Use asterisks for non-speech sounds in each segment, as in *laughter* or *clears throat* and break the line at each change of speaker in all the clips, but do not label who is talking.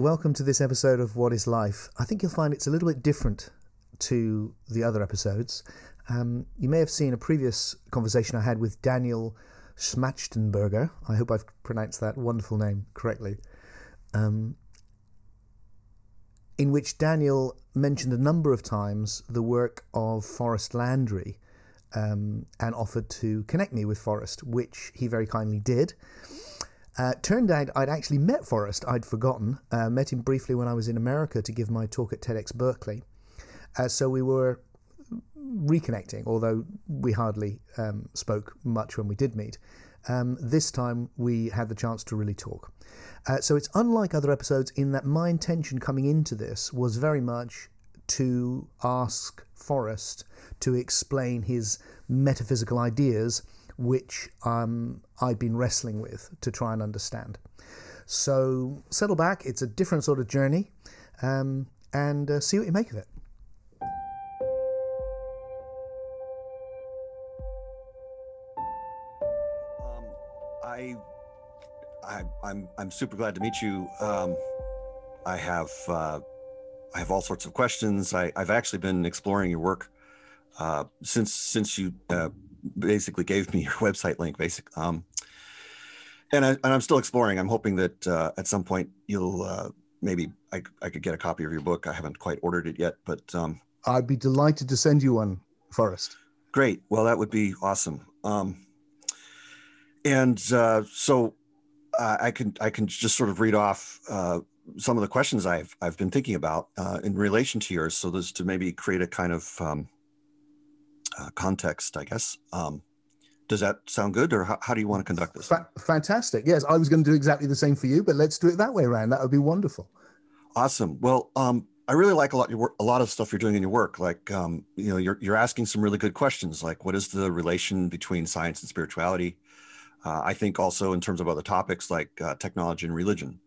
welcome to this episode of What is Life. I think you'll find it's a little bit different to the other episodes. Um, you may have seen a previous conversation I had with Daniel Schmachtenberger. I hope I've pronounced that wonderful name correctly. Um, in which Daniel mentioned a number of times the work of Forrest Landry um, and offered to connect me with Forrest, which he very kindly did. Uh, turned out I'd actually met Forrest, I'd forgotten. Uh, met him briefly when I was in America to give my talk at TEDx Berkeley. Uh, so we were reconnecting, although we hardly um, spoke much when we did meet. Um, this time we had the chance to really talk. Uh, so it's unlike other episodes in that my intention coming into this was very much to ask Forrest to explain his metaphysical ideas, which um, I'd been wrestling with to try and understand. So settle back, it's a different sort of journey, um, and uh, see what you make of it.
I, I, I'm, I'm super glad to meet you. Um, I have, uh, I have all sorts of questions. I, I've actually been exploring your work uh, since since you uh, basically gave me your *laughs* website link. Basic, um, and, I, and I'm still exploring. I'm hoping that uh, at some point you'll uh, maybe I, I could get a copy of your book. I haven't quite ordered it yet, but um,
I'd be delighted to send you one, Forrest.
Great. Well, that would be awesome. Um, and uh, so uh, I can I can just sort of read off uh, some of the questions I've I've been thinking about uh, in relation to yours, so as to maybe create a kind of um, uh, context, I guess. Um, does that sound good, or how, how do you want to conduct this?
Fa- fantastic. Yes, I was going to do exactly the same for you, but let's do it that way around. That would be wonderful.
Awesome. Well, um, I really like a lot your a lot of stuff you're doing in your work. Like, um, you know, you're you're asking some really good questions, like what is the relation between science and spirituality? Uh, I think also in terms of other topics like uh, technology and religion.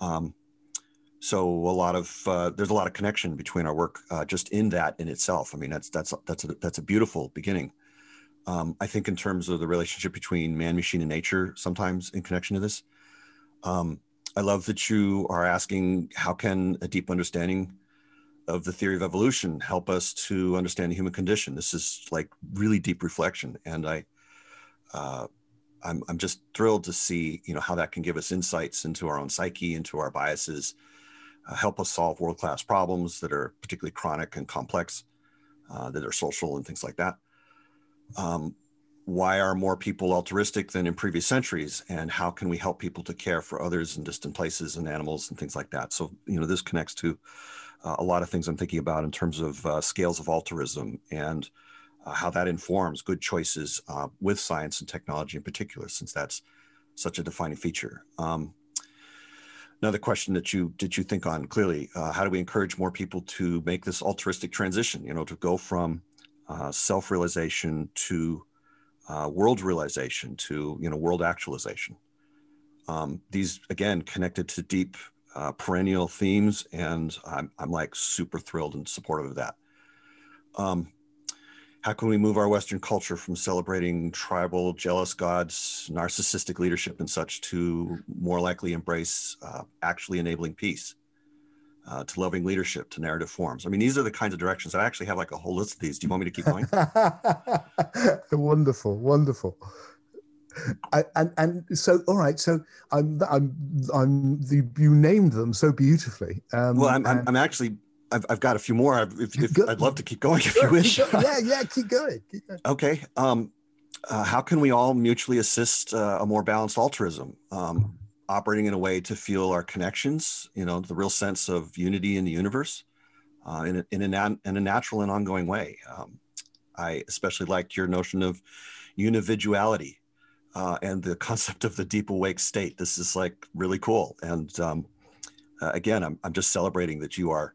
Um, so a lot of uh, there's a lot of connection between our work uh, just in that in itself. I mean that's that's that's a, that's a beautiful beginning. Um, I think in terms of the relationship between man, machine, and nature, sometimes in connection to this. Um, I love that you are asking how can a deep understanding of the theory of evolution help us to understand the human condition. This is like really deep reflection, and I uh, I'm, I'm just thrilled to see you know how that can give us insights into our own psyche into our biases uh, help us solve world-class problems that are particularly chronic and complex uh, that are social and things like that um, why are more people altruistic than in previous centuries and how can we help people to care for others in distant places and animals and things like that so you know this connects to uh, a lot of things i'm thinking about in terms of uh, scales of altruism and uh, how that informs good choices uh, with science and technology in particular, since that's such a defining feature. Um, another question that you did you think on clearly, uh, how do we encourage more people to make this altruistic transition? You know, to go from uh, self-realization to uh, world realization to you know world actualization. Um, these again connected to deep uh, perennial themes, and I'm I'm like super thrilled and supportive of that. Um, how can we move our Western culture from celebrating tribal, jealous gods, narcissistic leadership, and such to more likely embrace uh, actually enabling peace, uh, to loving leadership, to narrative forms? I mean, these are the kinds of directions. I actually have like a whole list of these. Do you want me to keep going? *laughs*
wonderful, wonderful. I, and and so all right so i'm i'm i'm the, you named them so beautifully
um, well I'm, I'm, I'm actually I've, I've got a few more. If, if I'd love to keep going if you wish. *laughs*
yeah, yeah, keep going. Keep
going. Okay. Um, uh, how can we all mutually assist uh, a more balanced altruism, um, operating in a way to feel our connections? You know, the real sense of unity in the universe, uh, in a, in a, in a natural and ongoing way. Um, I especially liked your notion of unividuality uh, and the *laughs* concept of the deep awake state. This is like really cool. And um, uh, again, I'm, I'm just celebrating that you are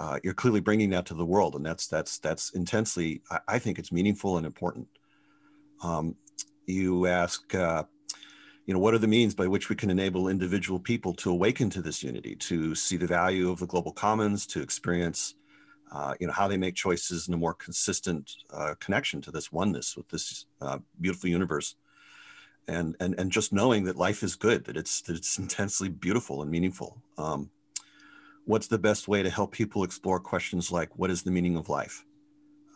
uh, you're clearly bringing that to the world, and that's that's that's intensely. I, I think it's meaningful and important. Um, you ask, uh, you know, what are the means by which we can enable individual people to awaken to this unity, to see the value of the global commons, to experience, uh, you know, how they make choices in a more consistent uh, connection to this oneness with this uh, beautiful universe, and and and just knowing that life is good, that it's that it's *laughs* intensely beautiful and meaningful. Um, what's the best way to help people explore questions like what is the meaning of life?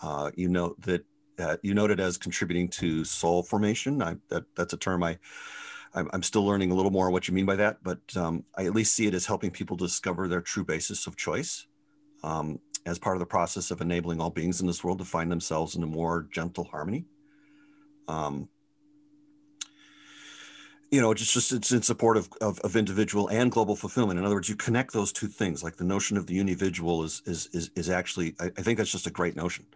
Uh, you know that uh, you noted as contributing to soul formation. I, that, that's a term I I'm, still learning a little more what you mean by that, but um, I at least see it as helping people discover their true basis of choice um, as part of the process of enabling all beings in this world to find themselves in a more gentle harmony. Um, you know, it's just it's in support of, of, of, individual and global fulfillment. In other words, you connect those two things. Like the notion of the individual is is is, is actually, I, I think that's just a great notion.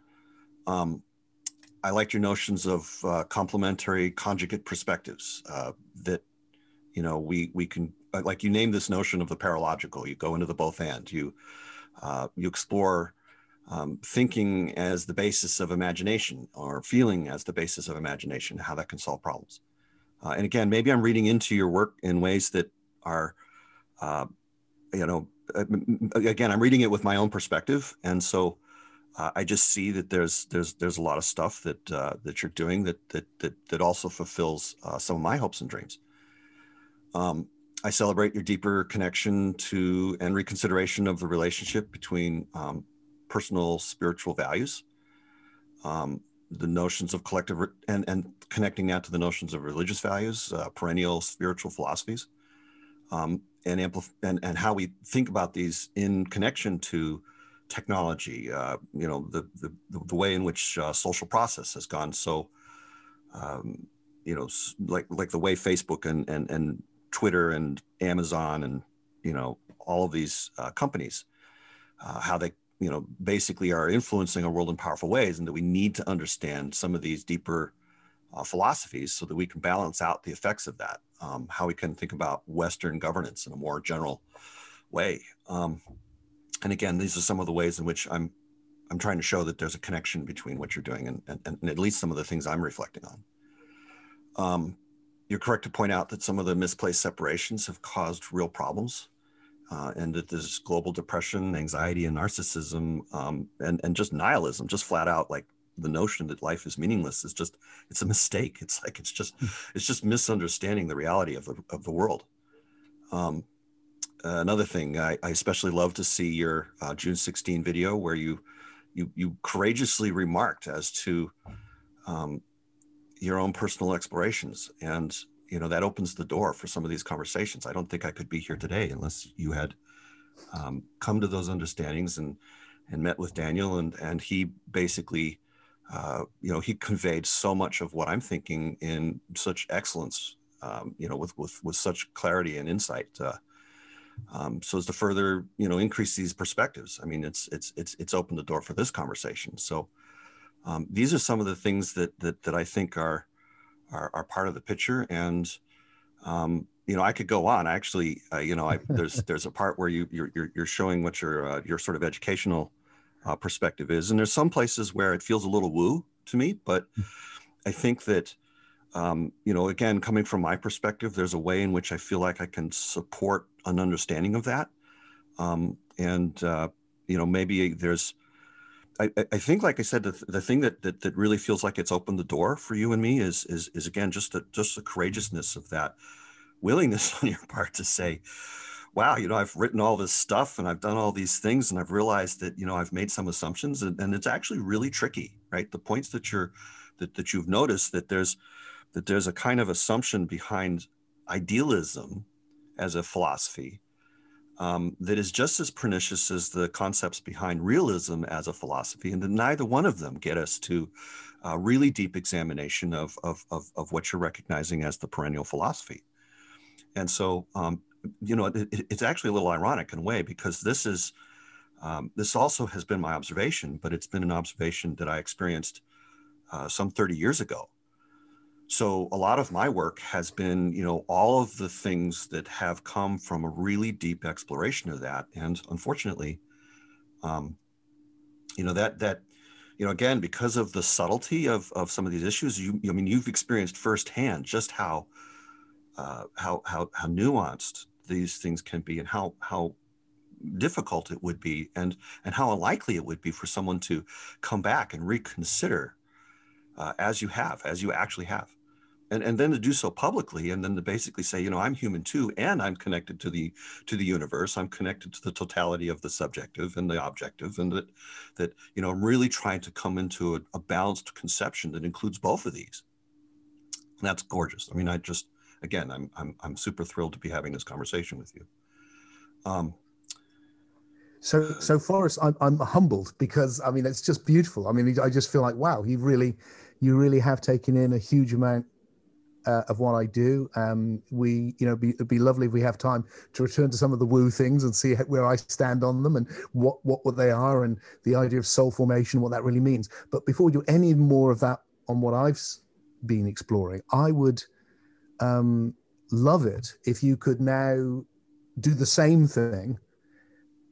Um, I liked your notions of uh, complementary conjugate perspectives uh, that, you know, we we can uh, like you name this notion of the paralogical. You go into the both and you uh, you explore um, thinking as the basis of imagination or feeling as the basis of imagination, how that can solve problems. Uh, and again, maybe I'm reading into your work in ways that are, uh, you know, again, I'm reading it with my own perspective, and so uh, I just see that there's there's there's a lot of stuff that uh, that you're doing that that that that also fulfills uh, some of my hopes and dreams. Um, I celebrate your deeper connection to and reconsideration of the relationship between um, personal spiritual values, um, the notions of collective re- and and connecting that to the notions of religious values, uh, perennial spiritual philosophies, um, and amplif- and and how we think about these in connection to technology, uh, you know, the, the, the way in which uh, social process has gone so, um, you know, like like the way Facebook and and and Twitter and Amazon and you know all of these uh, companies, uh, how they you know basically are influencing our world in powerful ways, and that we need to understand some of these deeper uh, philosophies so that we can balance out the effects of that. Um, how we can think about Western governance in a more general way. Um, and again, these are some of the ways in which I'm I'm trying to show that there's a connection between what you're doing and, and, and at least some of the things I'm reflecting on. Um, you're correct to point out that some of the misplaced separations have caused real problems, uh, and that there's global depression, anxiety, and narcissism, um, and and just nihilism, just flat out like the notion that life is meaningless is just it's a mistake. It's like it's just hmm. it's just misunderstanding the reality of the of the world. Um, another thing, I, I, especially love to see your uh, June 16 video where you you you courageously remarked as to um, your own personal explorations, and you know that opens the door for some of these conversations. I don't think I could be here today unless you had um, come to those understandings and and met with Daniel, and and he basically. Uh, you know, he conveyed so much of what I'm thinking in such excellence, um, you know, with, with, with such clarity and insight. Uh, um, so as to further, you know, increase these perspectives. I mean, it's it's it's it's opened the door for this conversation. So um, these are some of the things that that that I think are are, are part of the picture. And um, you know, I could go on. I Actually, uh, you know, I, there's *laughs* there's a part where you you're you're showing what your uh, your sort of educational uh, perspective is, and there's some places where it feels a little woo to me, but hmm. I think that um, you know, again, coming from my perspective, there's a way in which I feel like I can support an understanding of that. Um, and, uh, you know, maybe there's, I, I think, like I said, the, the thing that, that, that really feels like it's opened the door for you and me is, is, is again, just the, just the courageousness of that willingness *laughs* on your part to say, wow, you know, I've written all this stuff and I've done all these things and I've realized that, you know, I've made some assumptions and, and it's actually really tricky, right? The points that you're, that, that you've noticed that there's, that there's a kind of assumption behind idealism as a philosophy um, that is just as pernicious as the concepts behind realism as a philosophy, and that neither one of them get us to a really deep examination of, of, of, of what you're recognizing as the perennial philosophy. And so, um, you know, it, it's actually a little ironic in a way because this is um, this also has been my observation, but it's been an observation that I experienced uh, some 30 years ago so a lot of my work has been you know all of the things that have come from a really deep exploration of that and unfortunately um, you know that that you know again because of the subtlety of of some of these issues you i mean you've experienced firsthand just how uh, how how how nuanced these things can be and how how difficult it would be and and how unlikely it would be for someone to come back and reconsider uh, as you have as you actually have and and then to do so publicly and then to basically say you know i'm human too and i'm connected to the to the universe. I'm connected to the totality of the subjective and the objective and that that you know i'm really trying to come into a, a balanced conception that includes both of these. And that's gorgeous. I mean i just again i'm i'm, I'm super thrilled to be having this conversation with you. Um,
so, so Forrest, I'm, I'm humbled because I mean it's just beautiful. I mean, I just feel like wow, you really, you really have taken in a huge amount uh, of what I do. Um, we, you know, be, it'd be lovely if we have time to return to some of the woo things and see where I stand on them and what, what, what they are and the idea of soul formation, what that really means. But before we do any more of that on what I've been exploring, I would um, love it if you could now do the same thing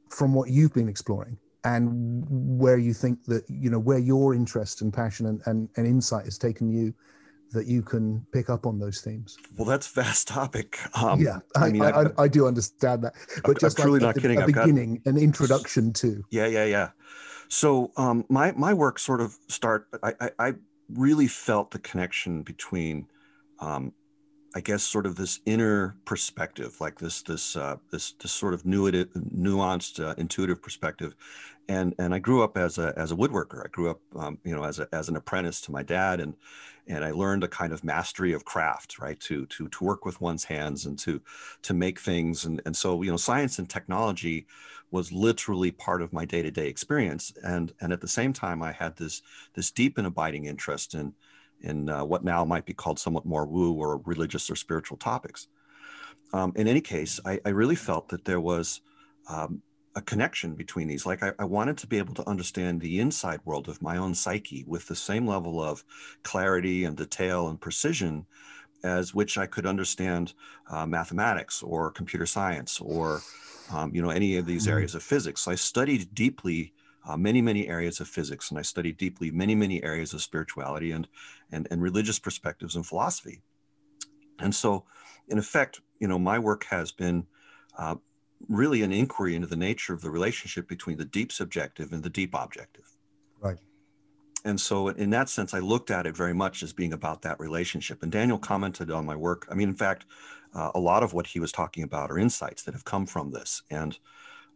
from what you've been exploring and where you think that you know where your interest and passion and, and, and insight has taken you that you can pick up on those themes.
Well, that's vast topic. Um,
yeah, I, I mean, I, I, I, do understand that, but I'm, just
I'm truly
like
not kidding.
A beginning, got, an introduction to.
Yeah, yeah, yeah. So um, my my work sort of start. I, I really felt the connection between um, I guess sort of this inner perspective, like this this uh, this this sort of nuanced, uh, intuitive perspective, and and I grew up as a as a woodworker. I grew up, um, you know, as a as an apprentice to my dad, and and I learned a kind of mastery of craft, right? To to to work with one's hands and to to make things, and and so you know, science and technology was literally part of my day to day experience, and and at the same time, I had this this deep and abiding interest in in uh, what now might be called somewhat more woo or religious or spiritual topics. Um, in any case, I, I, really felt that there was um, a connection between these. Like I, I, wanted to be able to understand the inside world of my own psyche with the same level of clarity and detail and precision as which I could understand uh, mathematics or computer science or um, you know any of these mm-hmm. areas of physics. So I studied deeply uh, many, many areas of physics, and I studied deeply many, many areas of spirituality and, and, and religious perspectives and philosophy. And so, in effect, you know, my work has been uh, really an inquiry into the nature of the relationship between the deep subjective and the deep objective.
Right.
And so, in that sense, I looked at it very much as being about that relationship. And Daniel commented on my work. I mean, in fact, uh, a lot of what he was talking about are insights that have come from this. And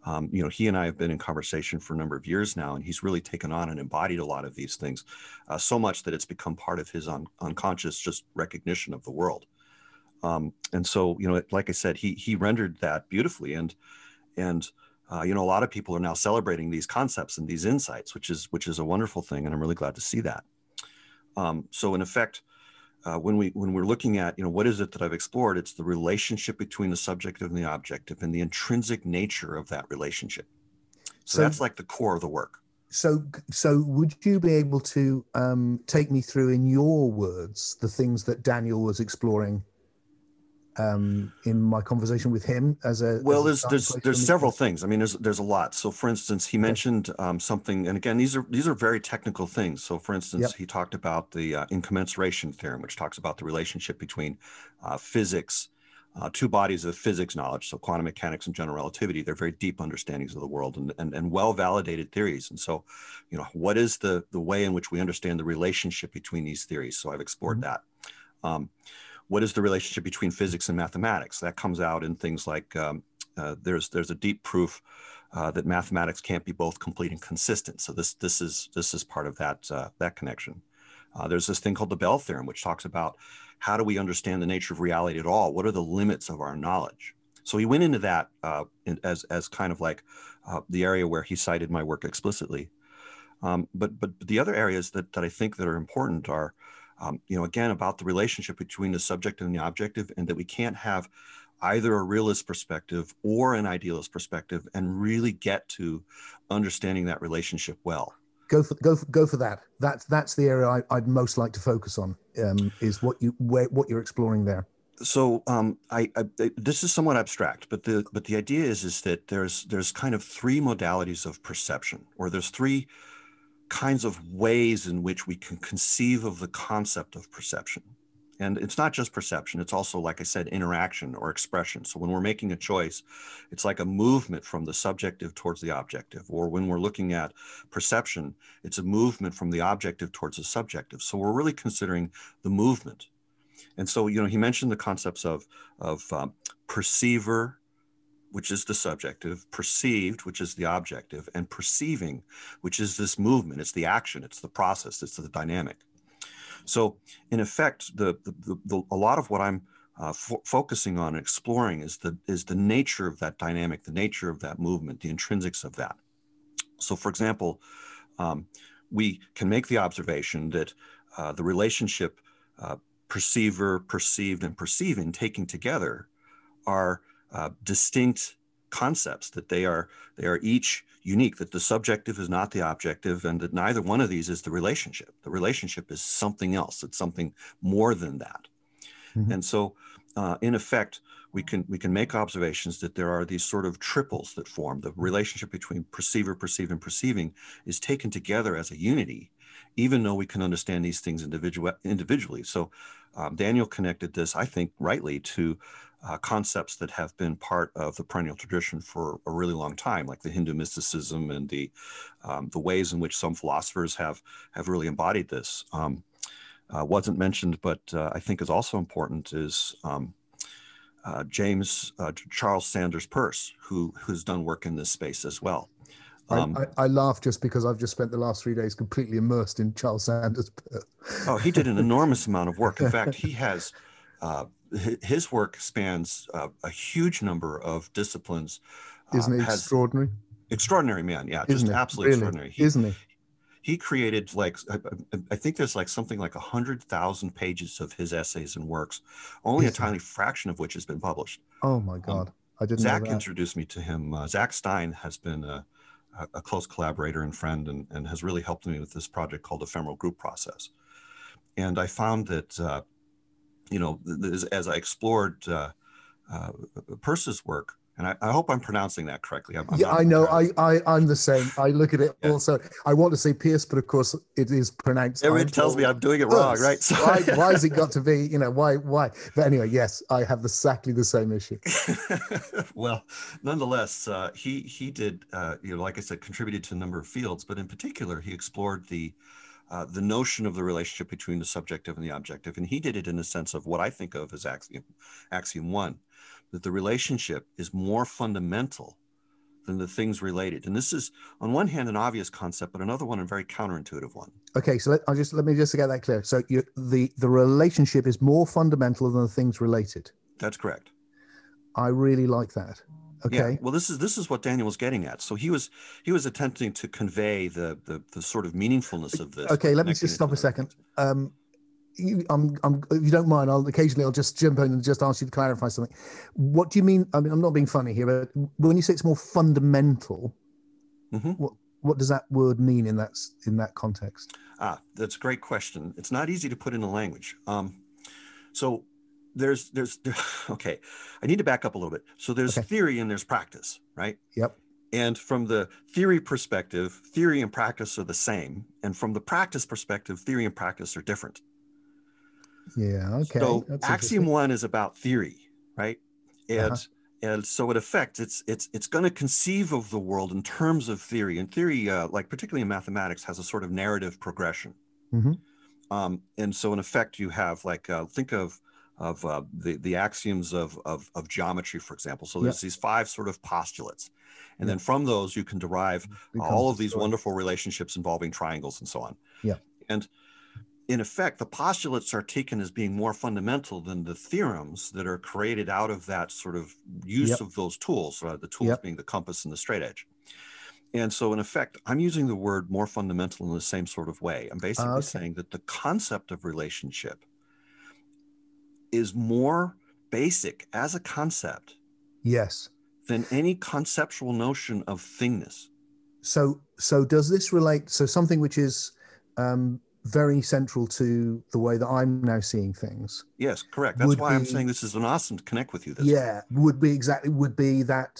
um, you know, he and I have been in conversation for a number of years now, and he's really taken on and embodied a lot of these things, uh, so much that it's become part of his un- unconscious just recognition of the world. Um, and so, you know, like I said, he he rendered that beautifully, and and uh, you know, a lot of people are now celebrating these concepts and these insights, which is which is a wonderful thing, and I'm really glad to see that. Um, so, in effect, uh, when we when we're looking at you know what is it that I've explored, it's the relationship between the subjective and the objective, and the intrinsic nature of that relationship. So, so that's like the core of the work.
So, so would you be able to um, take me through, in your words, the things that Daniel was exploring um, in my conversation with him as a
well
as
there's there's there's several things. I mean there's there's a lot. So for instance he mentioned um, something and again these are these are very technical things. So for instance yep. he talked about the uh, incommensuration theorem which talks about the relationship between uh, physics uh, two bodies of physics knowledge so quantum mechanics and general relativity. They're very deep understandings of the world and, and, and well validated theories. And so you know what is the the way in which we understand the relationship between these theories? So i've explored mm-hmm. that. Um, what is the relationship between physics and mathematics? That comes out in things like um, uh, there's there's a deep proof uh, that mathematics can't be both complete and consistent. So this this is this is part of that uh, that connection. Uh, there's this thing called the Bell theorem, which talks about how do we understand the nature of reality at all? What are the limits of our knowledge? So he went into that uh, as as kind of like uh, the area where he cited my work explicitly. Um, but but the other areas that that I think that are important are um, you know, again, about the relationship between the subject and the objective, and that we can't have either a realist perspective or an idealist perspective and really get to understanding that relationship well.
Go for go for, go for that. That's that's the area I, would most like to focus on. Um, is what you where, what you're exploring there.
So um, I, I, this is somewhat abstract, but the but the idea is is that there's there's kind of three modalities of perception, or there's three kinds of ways in which we can conceive of the concept of perception. And it's not just perception, it's also, like I said, interaction or expression. So when we're making a choice, it's like a movement from the subjective towards the objective. Or when we're looking at perception, it's a movement from the objective towards the subjective. So we're really considering the movement. and so you know he mentioned the concepts of of um, perceiver which is the subjective perceived which is the objective and perceiving which is this movement. It's the action. It's the process. It's the dynamic. So in effect the, the, the, a lot of what i'm uh, focusing on and exploring is the is the nature of that dynamic the nature of that movement the intrinsics of that. So for example um, we can make the observation that uh, the relationship uh, perceiver, perceived, and perceiving taking together are uh, distinct concepts that they are they are each unique that the subjective is not the objective and that neither one of these is the relationship the relationship is something else it's something more than that mm-hmm. and so uh, in effect we can we can make observations that there are these sort of triples that form the relationship between perceiver perceived and perceiving is taken together as a unity even though we can understand these things individual, individually. So um, Daniel connected this, I think, rightly to uh, concepts that have been part of the perennial tradition for a really long time, like the Hindu mysticism and the um, the ways in which some philosophers have have really embodied this. Um, uh, wasn't mentioned, but uh, I think is also important is um, uh, James uh, Charles Sanders Peirce, who who's done work in this space as well.
Um, I, I, laugh just because I've just spent the last three days completely immersed in Charles Sanders. Peirce.
Oh, he did an enormous amount of work. In *laughs* fact, he has uh, his work spans uh, a huge number of disciplines.
Uh, Isn't he extraordinary?
Extraordinary man, yeah, Isn't just absolutely really? extraordinary.
He, Isn't he?
He created like I, I think there's like something like a hundred thousand pages of his essays and works, only Isn't a tiny fraction of which has been published.
Oh my um, God! Um, I didn't.
Zach introduced me to him. Uh, Zach Stein has been a, a, close collaborator and friend and, and has really helped me with this project called Ephemeral Group Process. And I found that, uh, you know, as I explored uh, uh, Peirce's work, and I, I, hope I'm pronouncing that correctly. I'm,
I'm yeah, I know. I, I I'm the same. I look at it yeah. also. I want to say Pierce, but of course it is pronounced.
Everyone tells me I'm doing it wrong, right?
So, why, *laughs* why has it got to be? You know why? Why? But anyway, yes, I have exactly the same issue. *laughs*
well, nonetheless, uh, he he did. Uh, you know, like I said, contributed to a number of fields, but in particular, he explored the uh, the notion of the relationship between the subjective and the objective, and he did it in the sense of what I think of as axiom axiom one that the relationship is more fundamental than the things related. And this is, on one hand, an obvious concept, but another one, a very counterintuitive one.
Okay, so let, I'll just let me just get that clear. So you, the the relationship is more fundamental than the things related.
That's correct.
I really like that. Okay. Yeah.
Well, this is this is what Daniel was getting at. So he was he was attempting to convey the the, the sort of meaningfulness of this.
Okay, let me just stop a second. Um, you, I'm, I'm, if you don't mind, I'll occasionally I'll just jump in and just ask you to clarify something. What do you mean? I mean, I'm not being funny here, but when you say it's more fundamental, mm-hmm. what what does that word mean in that in that context?
Ah, that's a great question. It's not easy to put into language. Um, so there's there's *laughs* okay, I need to back up a little bit. So there's okay. theory and there's practice, right?
Yep.
And from the theory perspective, theory and practice are the same. And from the practice perspective, theory and practice are different.
Yeah. Okay.
So That's axiom one is about theory, right? And uh-huh. and so in effect, it's it's it's going to conceive of the world in terms of theory. And theory, uh, like particularly in mathematics, has a sort of narrative progression. Mm-hmm. Um, and so in effect, you have like uh, think of of uh, the the axioms of, of, of geometry, for example. So there's yep. these five sort of postulates, and yep. then from those you can derive all of these wonderful relationships involving triangles and so on.
Yeah.
And in effect, the postulates are taken as being more fundamental than the theorems that are created out of that sort of use yep. of those tools, uh, the tools being the compass and the straight edge. And so, in effect, I'm using the word more fundamental in the same sort of way. I'm basically uh, okay. saying that the concept of relationship is more basic as a concept.
Yes.
Than any conceptual notion of thingness.
So, so does this relate? So, something which is um, very central to the way that I'm now seeing things.
Yes, correct. That's why be, I'm saying this is an awesome to connect with you. This
yeah, way. would be exactly would be that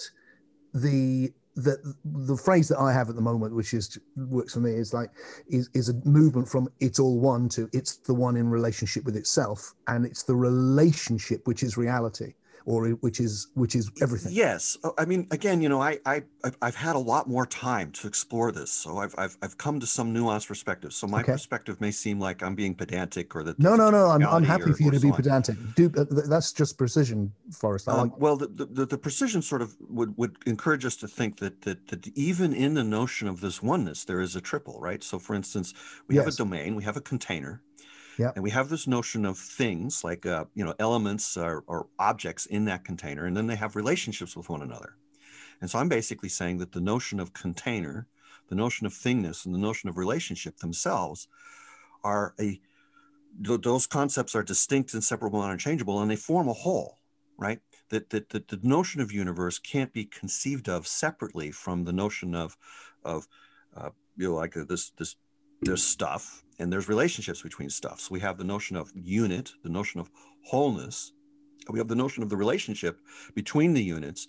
the the the phrase that I have at the moment, which is works for me, is like is is a movement from it's all one to it's the one in relationship with itself, and it's the relationship which is reality. Or which is which is everything.
Yes, uh, I mean, again, you know, I I I've had a lot more time to explore this, so I've I've, I've come to some nuanced perspective So my okay. perspective may seem like I'm being pedantic or that.
No, no, no. I'm I'm happy or, for you to be so pedantic. Do uh, that's just precision, Forrest. Um,
like... well, the, the the precision sort of would would encourage us to think that that that even in the notion of this oneness, there is a triple, right? So, for instance, we yes. have a domain, we have a container
yeah.
And we have this notion of things like, uh, you know, elements or, or objects in that container, and then they have relationships with one another. And so I'm basically saying that the notion of container, the notion of thingness, and the notion of relationship themselves are a, those concepts are distinct, inseparable, and interchangeable, and they form a whole, right? That, that, that the notion of universe can't be conceived of separately from the notion of, of uh, you know, like this, this, this stuff, and there's relationships between stuff. So we have the notion of unit, the notion of wholeness. We have the notion of the relationship between the units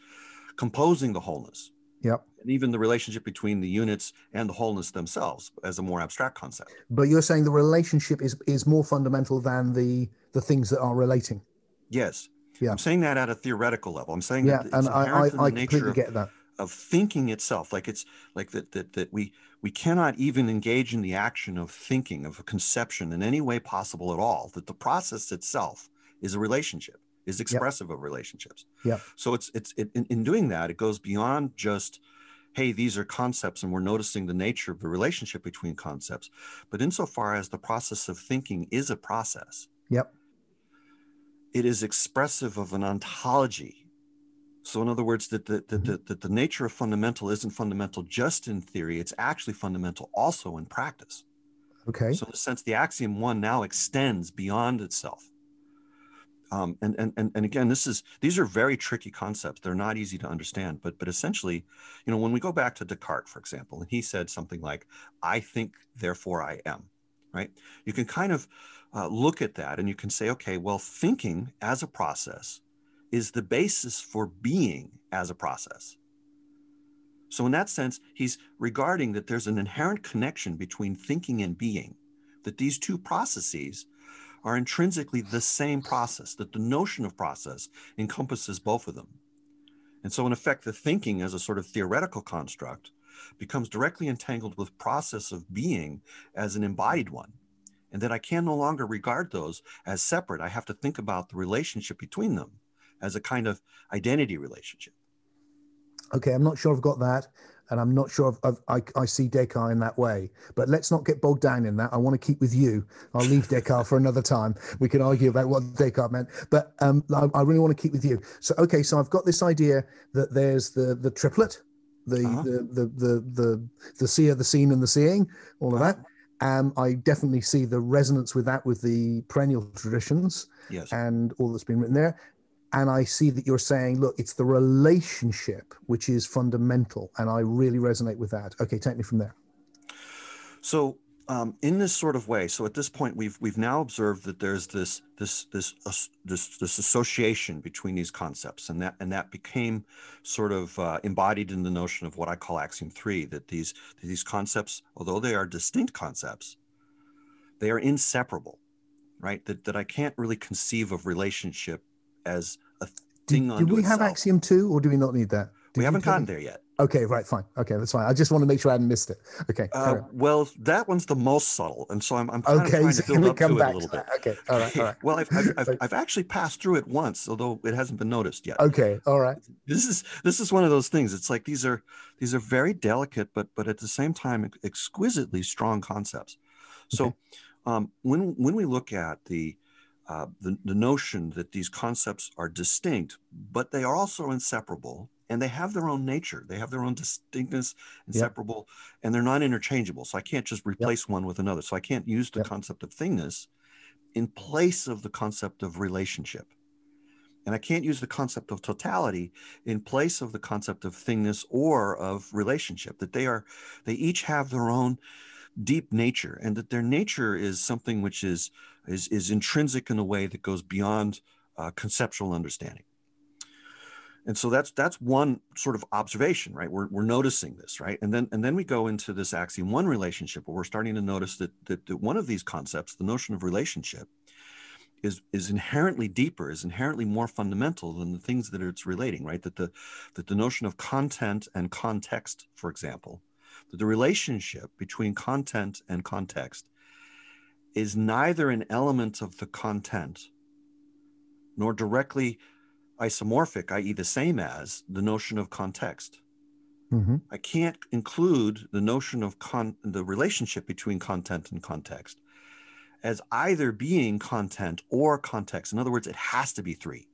composing the wholeness.
Yep.
And even the relationship between the units and the wholeness themselves as a more abstract concept.
But you're saying the relationship is is more fundamental than the the things that are relating.
Yes.
Yeah.
I'm saying that at a theoretical level. I'm saying
yeah, that and I, I, I completely get that
of thinking itself like it's like that that that we we cannot even engage in the action of thinking of a conception in any way possible at all that the process itself is a relationship is expressive yep. of relationships.
Yeah
so it's it's it, in, in doing that it goes beyond just hey these are concepts and we're noticing the nature of the relationship between concepts but insofar as the process of thinking is a process
yep.
it is expressive of an ontology so, in other words, that the, the, the, the, the nature of fundamental isn't fundamental just in theory, it's actually fundamental also in practice.
Okay.
So, in a sense, the axiom one now extends beyond itself. Um, and, and, and, and again, this is these are very tricky concepts. They're not easy to understand. But but essentially, you know, when we go back to Descartes, for example, and he said something like, "I think, therefore I am," right? You can kind of uh, look at that and you can say, okay, well, thinking as a process is the basis for being as a process. So, in that sense, he's regarding that there's an inherent connection between thinking and being, that these two processes are intrinsically the same process, that the notion of process encompasses both of them. And so, in effect, the thinking as a sort of theoretical construct becomes directly entangled with process of being as an embodied one. And that I can no longer regard those as separate. I have to think about the relationship between them as a kind of identity relationship.
Okay, I'm not sure I've got that, and I'm not sure I've, I've, i I, see Descartes in that way. But let's not get bogged down in that. I want to keep with you. I'll leave Descartes for another time. We can argue about what Descartes meant, but um, I, I, really want to keep with you. So, okay, so I've got this idea that there's the the triplet, the uh-huh. the, the, the the the seer, the seen, and the seeing, all of uh-huh. that. Um, I definitely see the resonance with that with the perennial traditions
yes.
and all that's been written there and I see that you're saying, look, it's the relationship which is fundamental, and I really resonate with that. Okay, take me from there.
So, um, in this sort of way, so at this point, we've we've now observed that there's this this this uh, this this association between these concepts, and that and that became sort of uh, embodied in the notion of what I call axiom three. That these these concepts, although they are distinct concepts, they are inseparable, right? That that I can't really conceive of relationship as a thing
do, do we have axiom two or do we not need that?
Did we haven't gotten there yet.
Okay right fine. Okay that's fine. I just want to make sure i hadn't missed it. Okay
uh, well that one's the most subtle and so i'm, I'm kind okay, of trying so to *laughs* build up to it a little bit.
okay all right all right. *laughs*
Well I've, I've, I've, *laughs* I've, actually passed through it once although it hasn't been noticed yet.
Okay all right.
This is this is one of those things it's like these are these are very delicate but but at the same time exquisitely strong concepts. So okay. um, when when we look at the uh, the, the notion that these concepts are distinct, but they are also inseparable and they have their own nature. They have their own distinctness, inseparable, yep. and they're not interchangeable. So I can't just replace yep. one with another. So I can't use the yep. concept of thingness in place of the concept of relationship. And I can't use the concept of totality in place of the concept of thingness or of relationship, that they are, they each have their own deep nature and that their nature is something which is is, is intrinsic in a way that goes beyond uh, conceptual understanding. And so that's that's one sort of observation right? We're, we're noticing this right? And then and then we go into this axiom one relationship where we're starting to notice that, that that one of these concepts the notion of relationship is is inherently deeper, is inherently more fundamental than the things that it's relating, right? That the that the notion of content and context, for example, that the relationship between content and context is neither an element of the content nor directly isomorphic, i.e., the same as the notion of context. Mm-hmm. I can't include the notion of con- the relationship between content and context as either being content or context. In other words, it has to be three,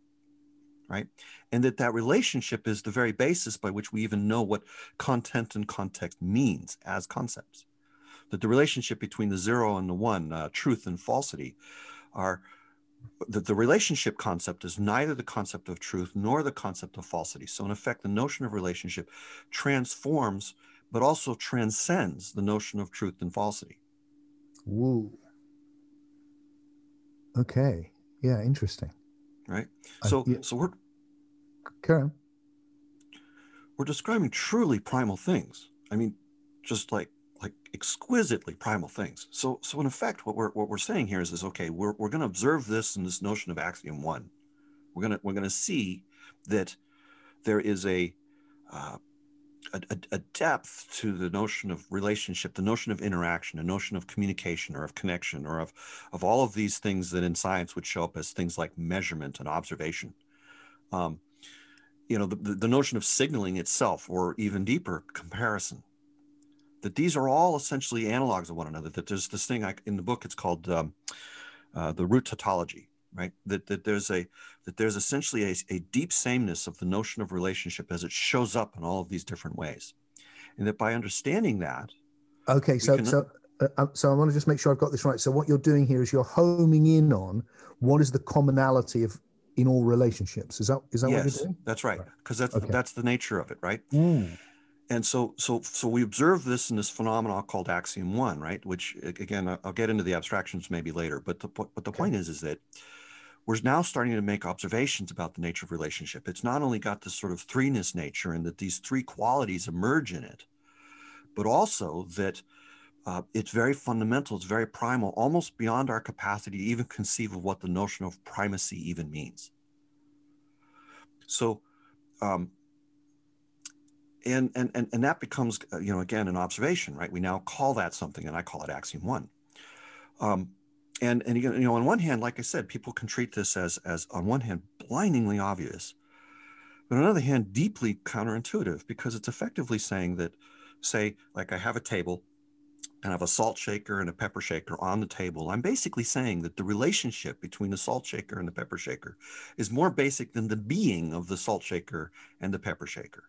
right? And that that relationship is the very basis by which we even know what content and context means as concepts. That the relationship between the zero and the one, uh, truth and falsity, are that the relationship concept is neither the concept of truth nor the concept of falsity. So, in effect, the notion of relationship transforms but also transcends the notion of truth and falsity.
Woo. Okay. Yeah, interesting.
Right. So, yeah. so we're
Karen.
We're describing truly primal things. I mean, just like like exquisitely primal things. So, so in effect, what we're what we're saying here is, is okay. We're we're going to observe this in this notion of axiom one. We're gonna we're gonna see that there is a, uh, a, a depth to the notion of relationship, the notion of interaction, a notion of communication or of connection or of of all of these things that in science would show up as things like measurement and observation. Um, you know, the, the notion of signaling itself, or even deeper, comparison that these are all essentially analogs of one another. That there's this thing I, in the book, it's called um, uh, the root tautology, right? That, that there's a that there's essentially a, a deep sameness of the notion of relationship as it shows up in all of these different ways, and that by understanding that,
okay, so can, so. Uh, uh, so I want to just make sure I've got this right. So what you're doing here is you're homing in on what is the commonality of in all relationships. Is that is that
yes,
what you're doing?
That's right. Because right. that's okay. that's the nature of it, right? Mm and so so so we observe this in this phenomenon called axiom one right? Which again i'll get into the abstractions maybe later but the but the okay. point is is that we're now starting to make observations about the nature of relationship. It's not only got this sort of threeness nature and that these three qualities emerge in it but also that uh, it's very fundamental it's very primal almost beyond our capacity to even conceive of what the notion of primacy even means. So um, and and and, and that becomes uh, you know again an observation right? We now call that something and i call it axiom one. Um, and and you know on one hand like i said people can treat this as as on one hand blindingly obvious but on the other hand deeply counterintuitive because it's effectively saying that say like i have a table and I have a salt shaker and a pepper shaker on the table, I'm basically saying that the relationship between the salt shaker and the pepper shaker is more basic than the being of the salt shaker and the pepper shaker.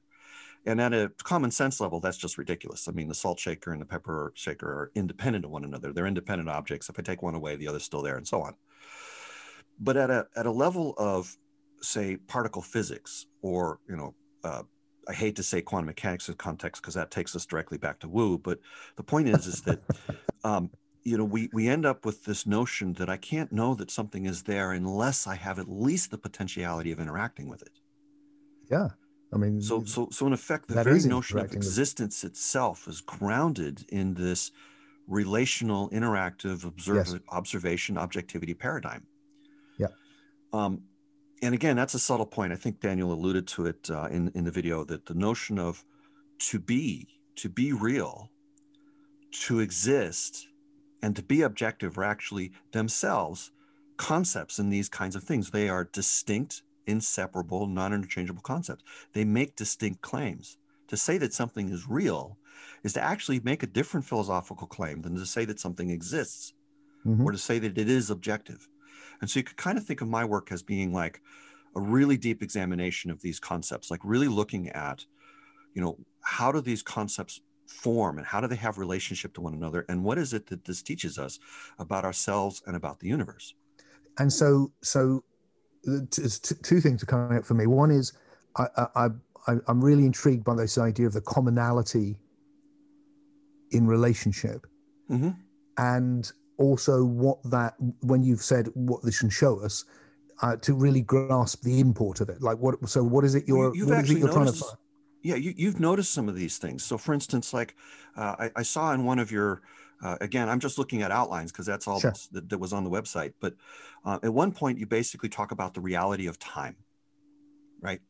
And at a common sense level, that's just ridiculous. I mean, the salt shaker and the pepper shaker are independent of one another. They're independent objects. If I take one away, the other's still there, and so on. But at a at a level of, say, particle physics, or you know, uh, I hate to say quantum mechanics in context because that takes us directly back to woo. But the point is, is that *laughs* um, you know we we end up with this notion that I can't know that something is there unless I have at least the potentiality of interacting with it.
Yeah. I mean,
so so so in effect, the very notion of existence with... itself is grounded in this relational, interactive, observe, yes. observation, objectivity paradigm.
Yeah.
Um, and again, that's a subtle point. I think Daniel alluded to it uh, in in the video that the notion of to be, to be real, to exist, and to be objective are actually themselves concepts in these kinds of things. They are distinct inseparable, non interchangeable concepts. They make distinct claims. To say that something is real is to actually make a different philosophical claim than to say that something exists mm-hmm. or to say that it is objective. And so you could kind of think of my work as being like a really deep examination of these concepts, like really looking at, you know, how do these concepts form and how do they have relationship to one another and what is it that this teaches us about ourselves and about the universe
and so so two things are coming up for me. One is I, I, I, I'm really intrigued by this idea of the commonality in relationship, mm-hmm. and also what that when you've said what this can show us, uh, to really grasp the import of it. Like what? So what is it you're?
You've
it
you're noticed, trying to find? Yeah, you, you've noticed some of these things. So, for instance, like uh, I, I, saw in one of your uh, again, I'm just looking at outlines because that's all sure. that, that, was on the website. But uh, at one point, you basically talk about the reality of time, right?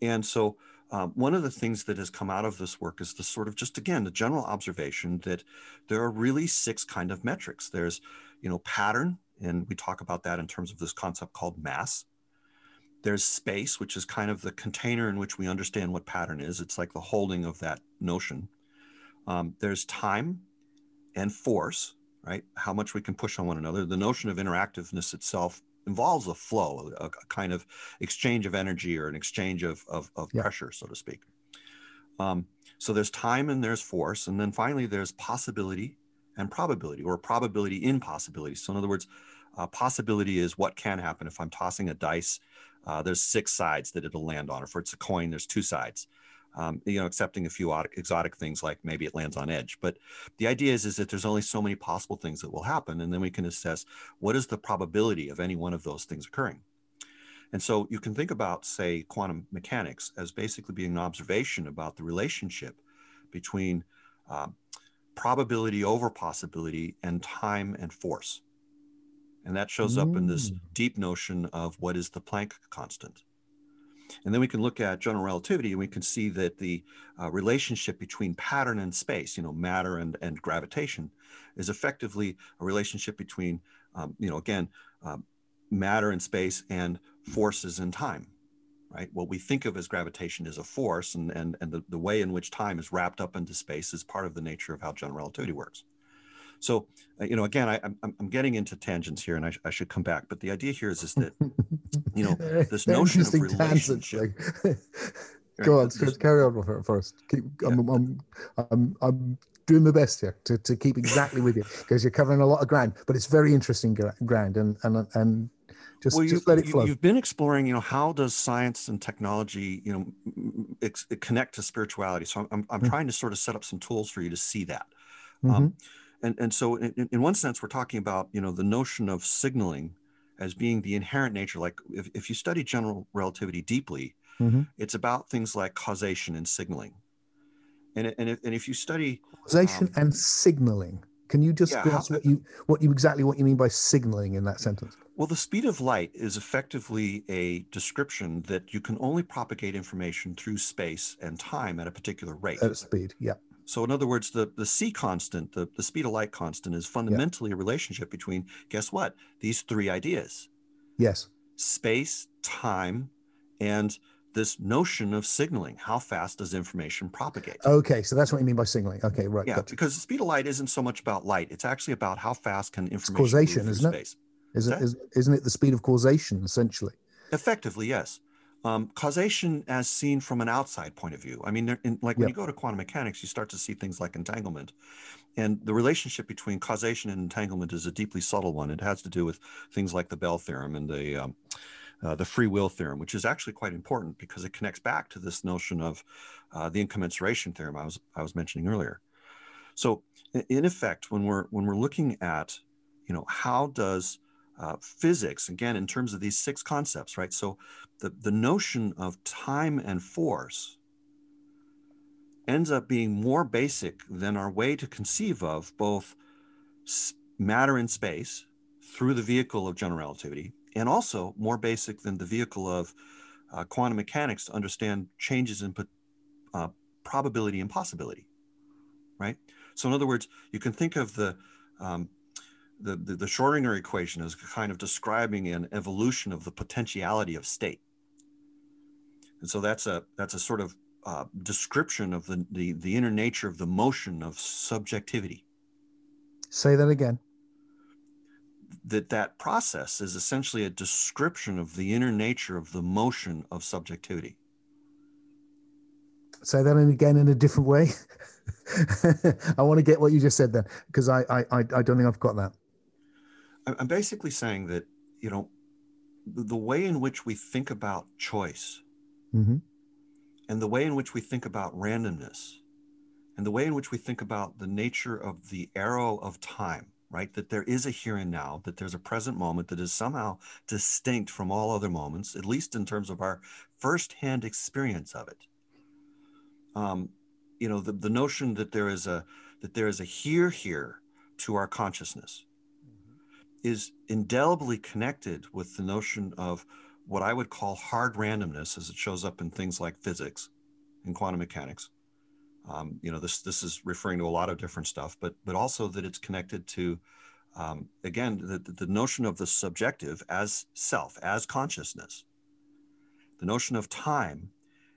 And so, um, one of the things that has come out of this work is the sort of just again the general observation that there are really six kind of metrics. There's, you know, pattern, and we talk about that in terms of this concept called mass. There's space, which is kind of the container in which we understand what pattern is. It's like the holding of that notion. Um, there's time, and force, right? How much we can push on one another. The notion of interactiveness itself involves a flow, a, a kind of exchange of energy or an exchange of, of, of yeah. pressure, so to speak. Um, so there's time and there's force. And then finally, there's possibility and probability or probability in possibility. So, in other words, uh, possibility is what can happen if I'm tossing a dice. Uh, there's six sides that it'll land on. If it's a coin, there's two sides um, you know, accepting a few exotic things like maybe it lands on edge. But the idea is, is that there's only so many possible things that will happen. And then we can assess what is the probability of any one of those things occurring. And so you can think about, say, quantum mechanics as basically being an observation about the relationship between uh, probability over possibility and time and force. And that shows up in this mm. deep notion of what is the Planck constant. And then we can look at general relativity and we can see that the uh, relationship between pattern and space, you know, matter and, and gravitation, is effectively a relationship between, um, you know, again, um, matter and space and forces and time, right? What we think of as gravitation is a force, and, and, and the, the way in which time is wrapped up into space is part of the nature of how general relativity works. So, uh, you know, again, I, am I'm, I'm getting into tangents here, and I, I should come back. But the idea here is, is that, *laughs* you know, this notion of relationship. *laughs*
Go on, this, carry on with it first. Keep, yeah. I'm, I'm, I'm, I'm doing my best here to, to keep exactly with you because you're covering a lot of ground, but it's very interesting ground, and and and just, well, just let it flow.
You've been exploring, you know, how does science and technology, you know, ex- connect to spirituality. So I'm, I'm, I'm mm-hmm. trying to sort of set up some tools for you to see that. Mm-hmm. And and so in, in one sense we're talking about you know the notion of signaling as being the inherent nature. Like if, if you study general relativity deeply mm-hmm. it's about things like causation and signaling. And, and, if, and if you study
causation um, and signaling. Can you just yeah, grasp what you what you exactly what you mean by signaling in that sentence?
Well the speed of light is effectively a description that you can only propagate information through space and time at a particular rate.
At speed yeah
so in other words, the, the C constant, the, the speed of light constant is fundamentally yeah. a relationship between, guess what? These three ideas.
Yes.
Space, time, and this notion of signaling. How fast does information propagate?
Okay, so that's what you mean by signaling. Okay, right.
Yeah,
gotcha.
because the speed of light isn't so much about light. It's actually about how fast can information
it's causation, isn't space. it? Isn't, is, isn't it the speed of causation, essentially?
Effectively, yes um, causation as seen from an outside point of view. I mean, in, like when you go to quantum mechanics, you start to see things like entanglement. And the relationship between causation and entanglement is a deeply subtle one. It has to do with things like the Bell theorem and the, um, uh, the free will theorem, which is actually quite important because it connects back to this notion of uh, the incommensuration theorem I was, I was mentioning earlier. So in effect, when we're, when we're looking at, you know, how does uh, physics, again, in terms of these six concepts, right? So the, the notion of time and force ends up being more basic than our way to conceive of both matter and space through the vehicle of general relativity, and also more basic than the vehicle of uh, quantum mechanics to understand changes in uh, probability and possibility, right? So, in other words, you can think of the um, the, the, the Schrodinger equation is kind of describing an evolution of the potentiality of state. And so that's a that's a sort of uh, description of the, the the inner nature of the motion of subjectivity.
Say that again.
That that process is essentially a description of the inner nature of the motion of subjectivity.
Say that again in a different way. *laughs* I want to get what you just said then, because I, I I don't think I've got that.
I'm basically saying that, you know, the way in which we think about choice mm-hmm. and the way in which we think about randomness and the way in which we think about the nature of the arrow of time, right? That there is a here and now, that there's a present moment that is somehow distinct from all other moments, at least in terms of our firsthand experience of it. Um, you know, the, the notion that there is a that there is a here here to our consciousness is indelibly connected with the notion of what I would call hard randomness as it shows up in things like physics and quantum mechanics. Um, you know, this this is referring to a lot of different stuff, but but also that it's connected to um, again the, the notion of the subjective as self, as consciousness, the notion of time,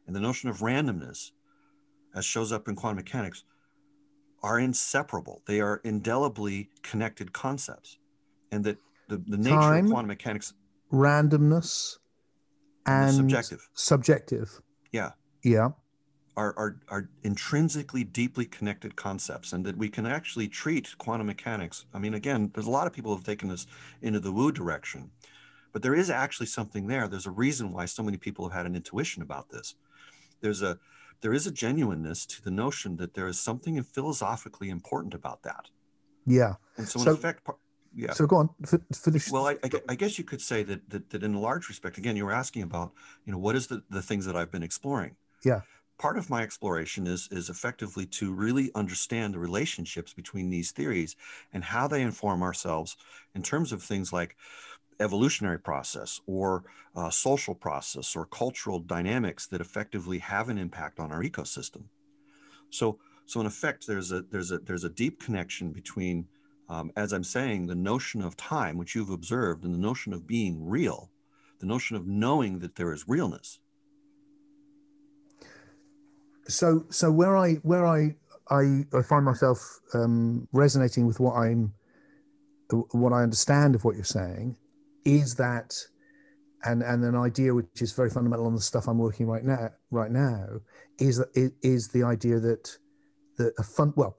and the notion of randomness, as shows up in quantum mechanics, are inseparable. They are indelibly connected concepts, and that the, the nature time, of quantum mechanics,
randomness, and, and subjective, subjective,
yeah,
yeah,
are, are, are intrinsically deeply connected concepts and that we can actually treat quantum mechanics. I mean, again, there's a lot of people who have taken this into the woo direction, but there is actually something there. There's a reason why so many people have had an intuition about this. There's a there is a genuineness to the notion that there is something philosophically important about that.
Yeah.
And so, so in effect, yeah.
So go on, finish.
Well, I, I, I, guess you could say that, that that in a large respect, again, you were asking about, you know, what is the the things that I've been exploring.
Yeah
part of my exploration is is effectively to really understand the relationships between these theories and how they inform ourselves in terms of things like evolutionary process or uh, social process or cultural dynamics that effectively have an impact on our ecosystem so so in effect there's a there's a there's a deep connection between um, as i'm saying the notion of time which you've observed and the notion of being real the notion of knowing that there is realness.
So so where I where I I, I find myself um, resonating with what I'm what I understand of what you're saying is that and and an idea which is very fundamental on the stuff I'm working right now right now is that is the idea that a fun well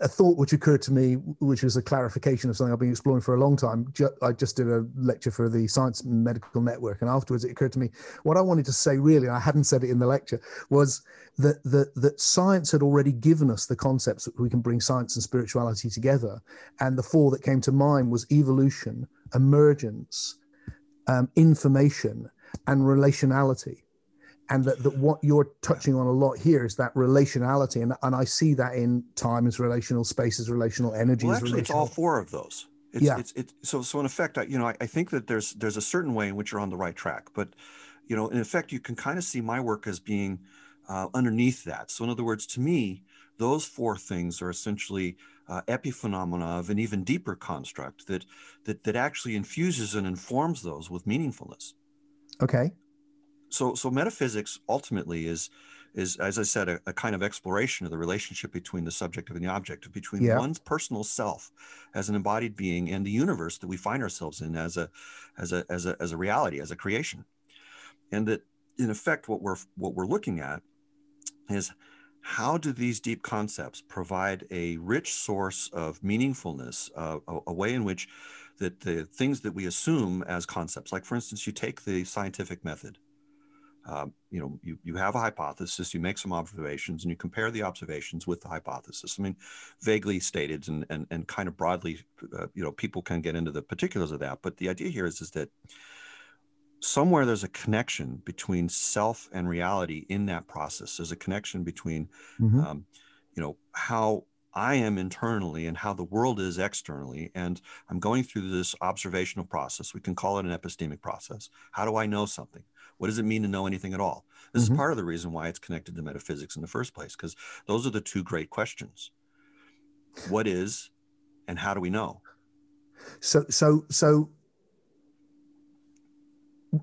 a thought which occurred to me which was a clarification of something i've been exploring for a long time. I just did a lecture for the science and medical network and afterwards it occurred to me what i wanted to say really i hadn't said it in the lecture was that that, that science had already given us the concepts that we can bring science and spirituality together and the four that came to mind was evolution emergence um, information and relationality and that, that what you're touching on a lot here is that relationality and, and i see that in time as relational space as relational energy
well,
actually
relational. it's all four of those it's, yeah. It's, it's, so so in effect I, you know I, I think that there's there's a certain way in which you're on the right track but you know in effect you can kind of see my work as being uh, underneath that so in other words to me those four things are essentially uh, epiphenomena of an even deeper construct that that that actually infuses and informs those with meaningfulness
okay
so so metaphysics ultimately is is as i said a, a, kind of exploration of the relationship between the subjective and the objective between yeah. one's personal self as an embodied being and the universe that we find ourselves in as a as a as a as a reality as a creation and that in effect what we're what we're looking at is how do these deep concepts provide a rich source of meaningfulness uh, a, a way in which that the things that we assume as concepts like for instance you take the scientific method um, you know, you, you have a hypothesis, you make some observations, and you compare the observations with the hypothesis. I mean, vaguely stated and, and, and kind of broadly, uh, you know, people can get into the particulars of that. But the idea here is, is that somewhere there's a connection between self and reality in that process. There's a connection between, mm-hmm. um, you know, how I am internally and how the world is externally. And I'm going through this observational process. We can call it an epistemic process. How do I know something? What does it mean to know anything at all? This mm-hmm. is part of the reason why it's connected to metaphysics in the first place, because those are the two great questions. What is and how do we know?
So, so, so,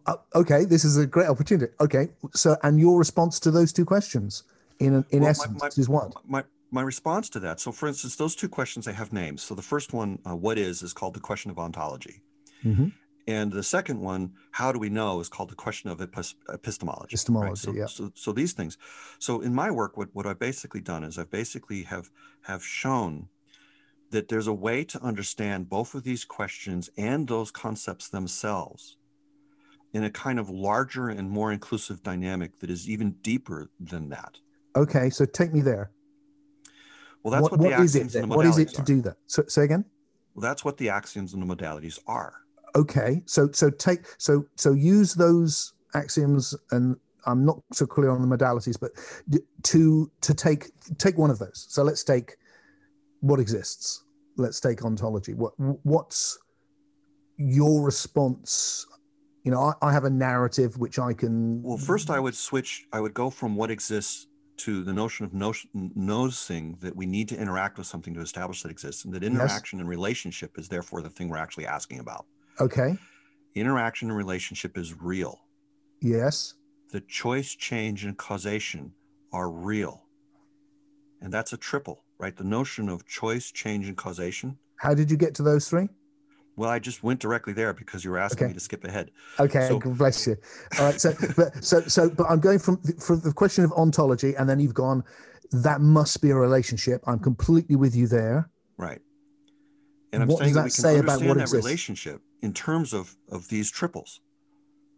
uh, okay, this is a great opportunity. Okay, so, and your response to those two questions in, in well, essence my, my, is what?
My, my response to that. So, for instance, those two questions they have names. So, the first one, uh, what is, is called the question of ontology. Mm-hmm. And the second one, how do we know, is called the question of epistemology.
Epistemology, right?
so,
yeah.
So, so these things. So in my work, what, what I've basically done is I've basically have have shown that there's a way to understand both of these questions and those concepts themselves in a kind of larger and more inclusive dynamic that is even deeper than that.
Okay, so take me there.
Well, that's what, what the axioms
it,
and the
What is it
to
are. do that? So, say again.
Well, that's what the axioms and the modalities are
okay so so take so so use those axioms and i'm not so clear on the modalities but to to take take one of those so let's take what exists let's take ontology. What what's your response? You know, I, I have a narrative which I can.
Well, first I would switch. I would go from what exists to the notion of notion, nosing that we need to interact with something to establish that exists, and that interaction yes. and relationship is therefore the thing we're actually asking about.
Okay.
Interaction and relationship is real.
Yes.
The choice, change, and causation are real. And that's a triple, right? The notion of choice, change, and causation.
How did you get to those three?
Well, I just went directly there because you were asking okay. me to skip ahead.
Okay, so, bless you. All right, so *laughs* but so so but I'm going from from the question of ontology, and then you've gone. That must be a relationship. I'm completely with you there.
Right. And I'm what saying does that, that say about what that exists? relationship in terms of of these triples.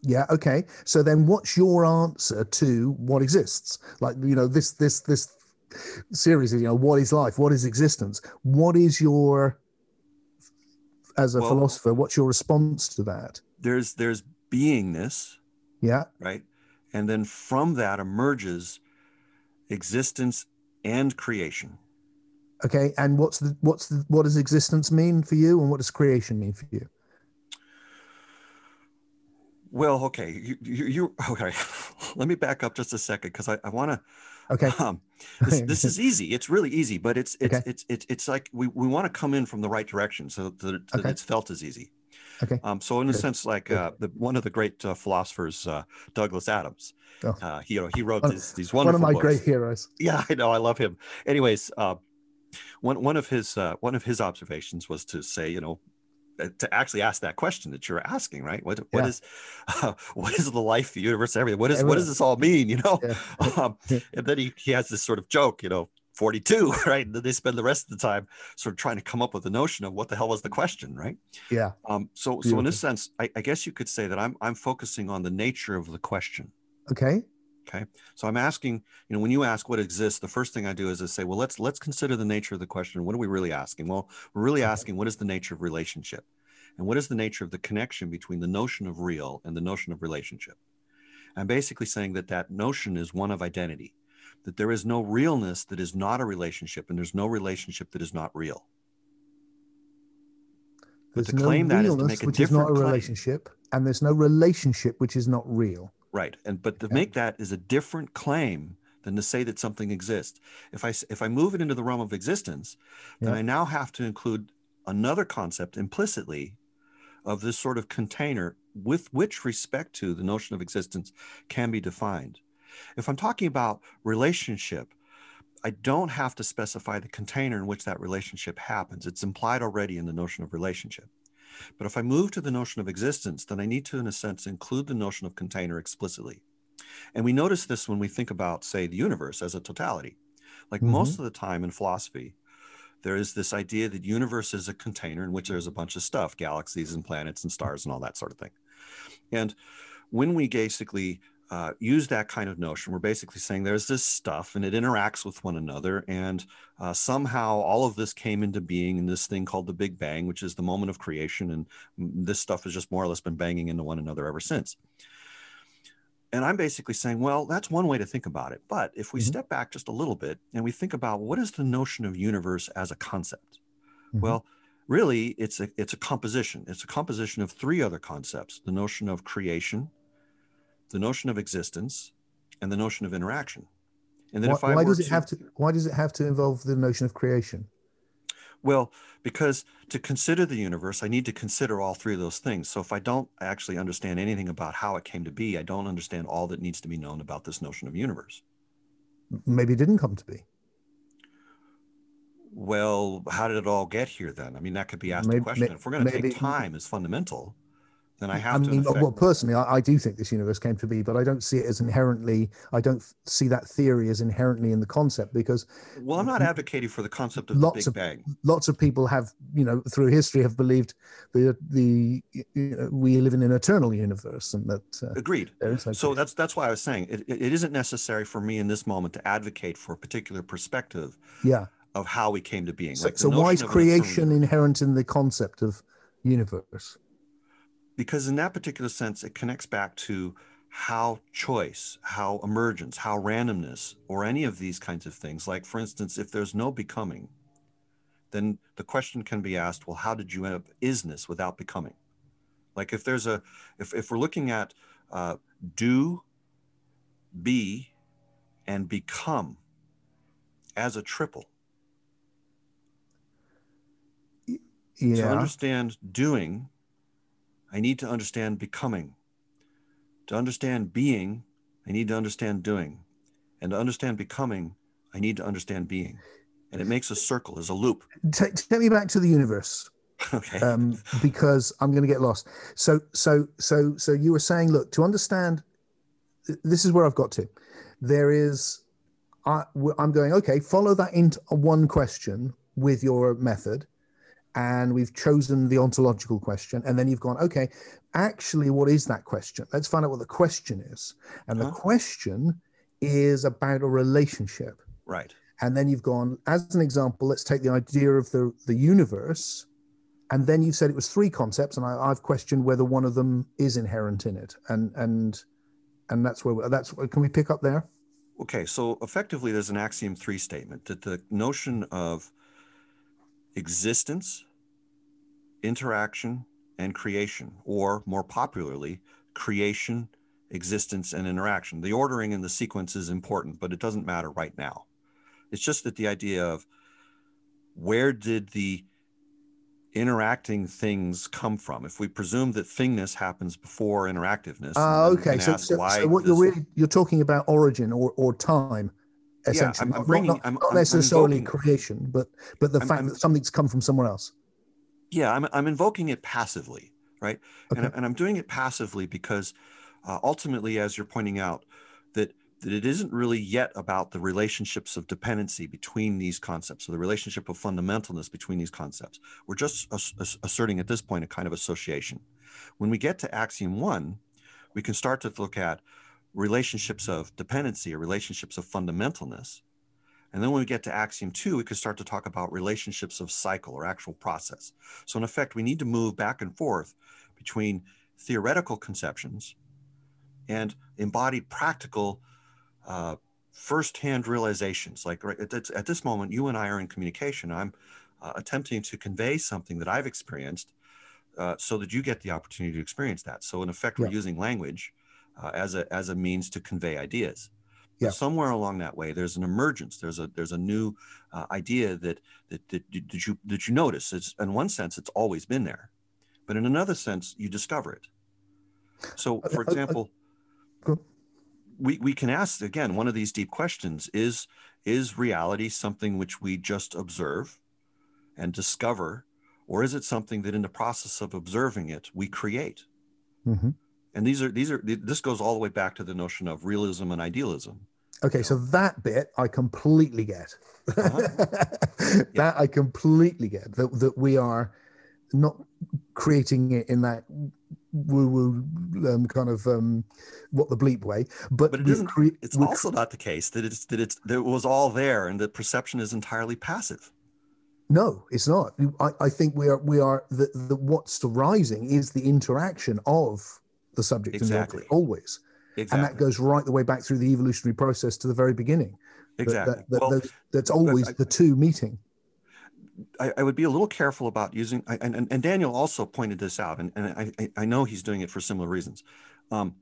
Yeah. Okay. So then, what's your answer to what exists? Like you know, this this this series is you know, what is life? What is existence? What is your as a well, philosopher, what's your response to that?
There's there's beingness.
Yeah.
Right. And then from that emerges existence and creation.
Okay. And what's the what's the what does existence mean for you and what does creation mean for you?
Well, okay, you, you, you okay. *laughs* Let me back up just a second because I, I want to.
Okay.
Um, *laughs* this, this is easy. It's really easy, but it's it's okay. it's, it's it's like we, we want to come in from the right direction so that, that okay. it's felt as easy.
Okay.
Um, so in a sense, like uh, the, one of the great uh, philosophers, uh, Douglas Adams, oh. uh, he you know he wrote these these wonderful.
One of my
books.
great heroes. *laughs*
Yeah, I know. I love him. Anyways, uh, one one of his uh, one of his observations was to say, you know, to actually ask that question that you're asking, right? What what yeah. is, uh, *laughs* what is the life, the universe, everything? What is what does this all mean? You know, yeah. *laughs* um, and then he he has this sort of joke, you know, 42, *laughs* right? And then they spend the rest of the time sort of trying to come up with the notion of what the hell was the question, right?
Yeah.
Um. So Beautiful. so in this sense, I, I guess you could say that I'm I'm focusing on the nature of the question.
Okay.
Okay. So I'm asking, you know, when you ask what exists, the first thing I do is I say, well, let's let's consider the nature of the question. What are we really asking? Well, we're really asking what is the nature of relationship? And what is the nature of the connection between the notion of real and the notion of relationship? I'm basically saying that that notion is one of identity, that there is no realness that is not a relationship, and there's no relationship that is not real.
There's but to no claim that is to make a which is not a relationship, claim. and there's no relationship which is not real.
Right, and but to make that is a different claim than to say that something exists. If I if I move it into the realm of existence, then yeah. I now have to include another concept implicitly of this sort of container with which respect to the notion of existence can be defined. If I'm talking about relationship, I don't have to specify the container in which that relationship happens. It's implied already in the notion of relationship. But if I move to the notion of existence, then I need to, in a sense, include the notion of container explicitly. And we notice this when we think about, say, the universe as a totality. Like mm-hmm. most of the time in philosophy, there is this idea that universe is a container in which there's a bunch of stuff, galaxies and planets and stars and all that sort of thing. And when we basically uh, use that kind of notion, we're basically saying there's this stuff and it interacts with one another. And uh, somehow all of this came into being in this thing called the Big Bang, which is the moment of creation. And this stuff has just more or less been banging into one another ever since. And I'm basically saying, well, that's one way to think about it. But if we mm-hmm. step back just a little bit and we think about what is the notion of universe as a concept? Mm-hmm. Well, really it's a it's a composition it's a composition of three other concepts the notion of creation the notion of existence and the notion of interaction.
And then why, if I why does it to, have to why does it have to involve the notion of creation?
Well because to consider the universe i need to consider all three of those things. So if i don't actually understand anything about how it came to be i don't understand all that needs to be known about this notion of universe.
Maybe it didn't come to be.
Well, how did it all get here then? I mean, that could be asked maybe, a question. if we're going to take time as fundamental, then I have
I
to. Mean,
well, personally, I, I, do think this universe came to be, but I don't see it as inherently. I don't see that theory as inherently in the concept because.
Well, I'm not advocating for the concept of lots the Big
of,
Bang.
Lots of people have, you know, through history have believed the the you know, we live in an eternal universe, and that.
Uh, Agreed. so that's that's why I was saying it, it isn't necessary for me in this moment to advocate for a particular perspective.
Yeah
of how we came to being.
So, like so why is creation inherent in the concept of universe?
Because in that particular sense, it connects back to how choice, how emergence, how randomness, or any of these kinds of things. Like, for instance, if there's no becoming, then the question can be asked, well, how did you end up isness without becoming? Like if there's a, if, if we're looking at uh, do, be, and become as a triple.
Yeah.
To understand doing, I need to understand becoming. To understand being, I need to understand doing. And to understand becoming, I need to understand being. And it makes a circle, as a loop.
Take, take me back to the universe. *laughs*
Okay.
um, because I'm going to get lost. So, so, so, so you were saying, look, to understand, this is where I've got to. There is, I, I'm going, okay, follow that into one question with your method. And we've chosen the ontological question. And then you've gone, okay, actually, what is that question? Let's find out what the question is. And
Huh?
the uh-huh. question is about a relationship.
right.
And then you've gone, as an example, let's take the idea of the, the universe. And then you said it was three concepts, and I, I've questioned whether one of them is inherent in it. And and and that's where that's can we pick up there?
Okay, so effectively, there's an axiom three statement that the notion of existence, interaction, and creation, or more popularly, creation, existence, and interaction. The ordering and the sequence is important, but it doesn't matter right now. It's just that the idea of where did the interacting things come from? If we presume that thingness happens before interactiveness,
ah,
then
okay. So, so, so what you're really you're talking about origin or, or time,
Yeah,
essentially.
I'm- I'm
Not-
bringing-
not,
I'm-
not
I'm- I'm
necessarily
invoking-
creation, but but the
I'm-
fact
I'm-
that something's come from somewhere else.
Yeah i'm, I'm invoking it passively right? And,
Okay.
I- and i'm doing it passively because uh, ultimately as you're pointing out that that it isn't really yet about the relationships of dependency between these concepts or the relationship of fundamentalness between these concepts. We're just ass- asserting at this point a kind of association. When we get to axiom one we can start to look at relationships of dependency or relationships of fundamentalness and then when we get to axiom two, we could start to talk about relationships of cycle or actual process. So, in effect, we need to move back and forth between theoretical conceptions and embodied practical uh, firsthand realizations. Like right, at, this- at this moment, you and I are in communication. I'm uh, attempting to convey something that I've experienced uh, so that you get the opportunity to experience that. So, in effect, we're using language uh, as, a, as a means to convey ideas.
Yeah.
somewhere along that way, there's an emergence. There's a there's a new uh, idea that that that you, that you that you notice. It's in one sense, it's always been there, but in another sense, you discover it. So, for example, we we can ask again one of these deep questions: Is is reality something which we just observe and discover, or is it something that in the process of observing it we create?
hmm
And these are these are this goes all the way back to the notion of realism and idealism.
Okay, so that bit I completely get.
Uh-huh. *laughs*
that I completely get. That that we are not creating it in that woo-woo um, kind of um, what the bleep way, but,
But it isn't-
crea-
It's also not the case that it's that it's that it was all there and that perception is entirely passive.
No, it's not. I, I think we are we are the, the what's arising is the interaction of the subject and the
Exactly.
object always, and that goes right the way back through the evolutionary process to the very beginning.
Exactly.
That, that,
well,
that's always
I-
the two meeting.
I, I would be a little careful about using, I- and, and, and Daniel also pointed this out, and, and I, I- know he's doing it for similar reasons. Um,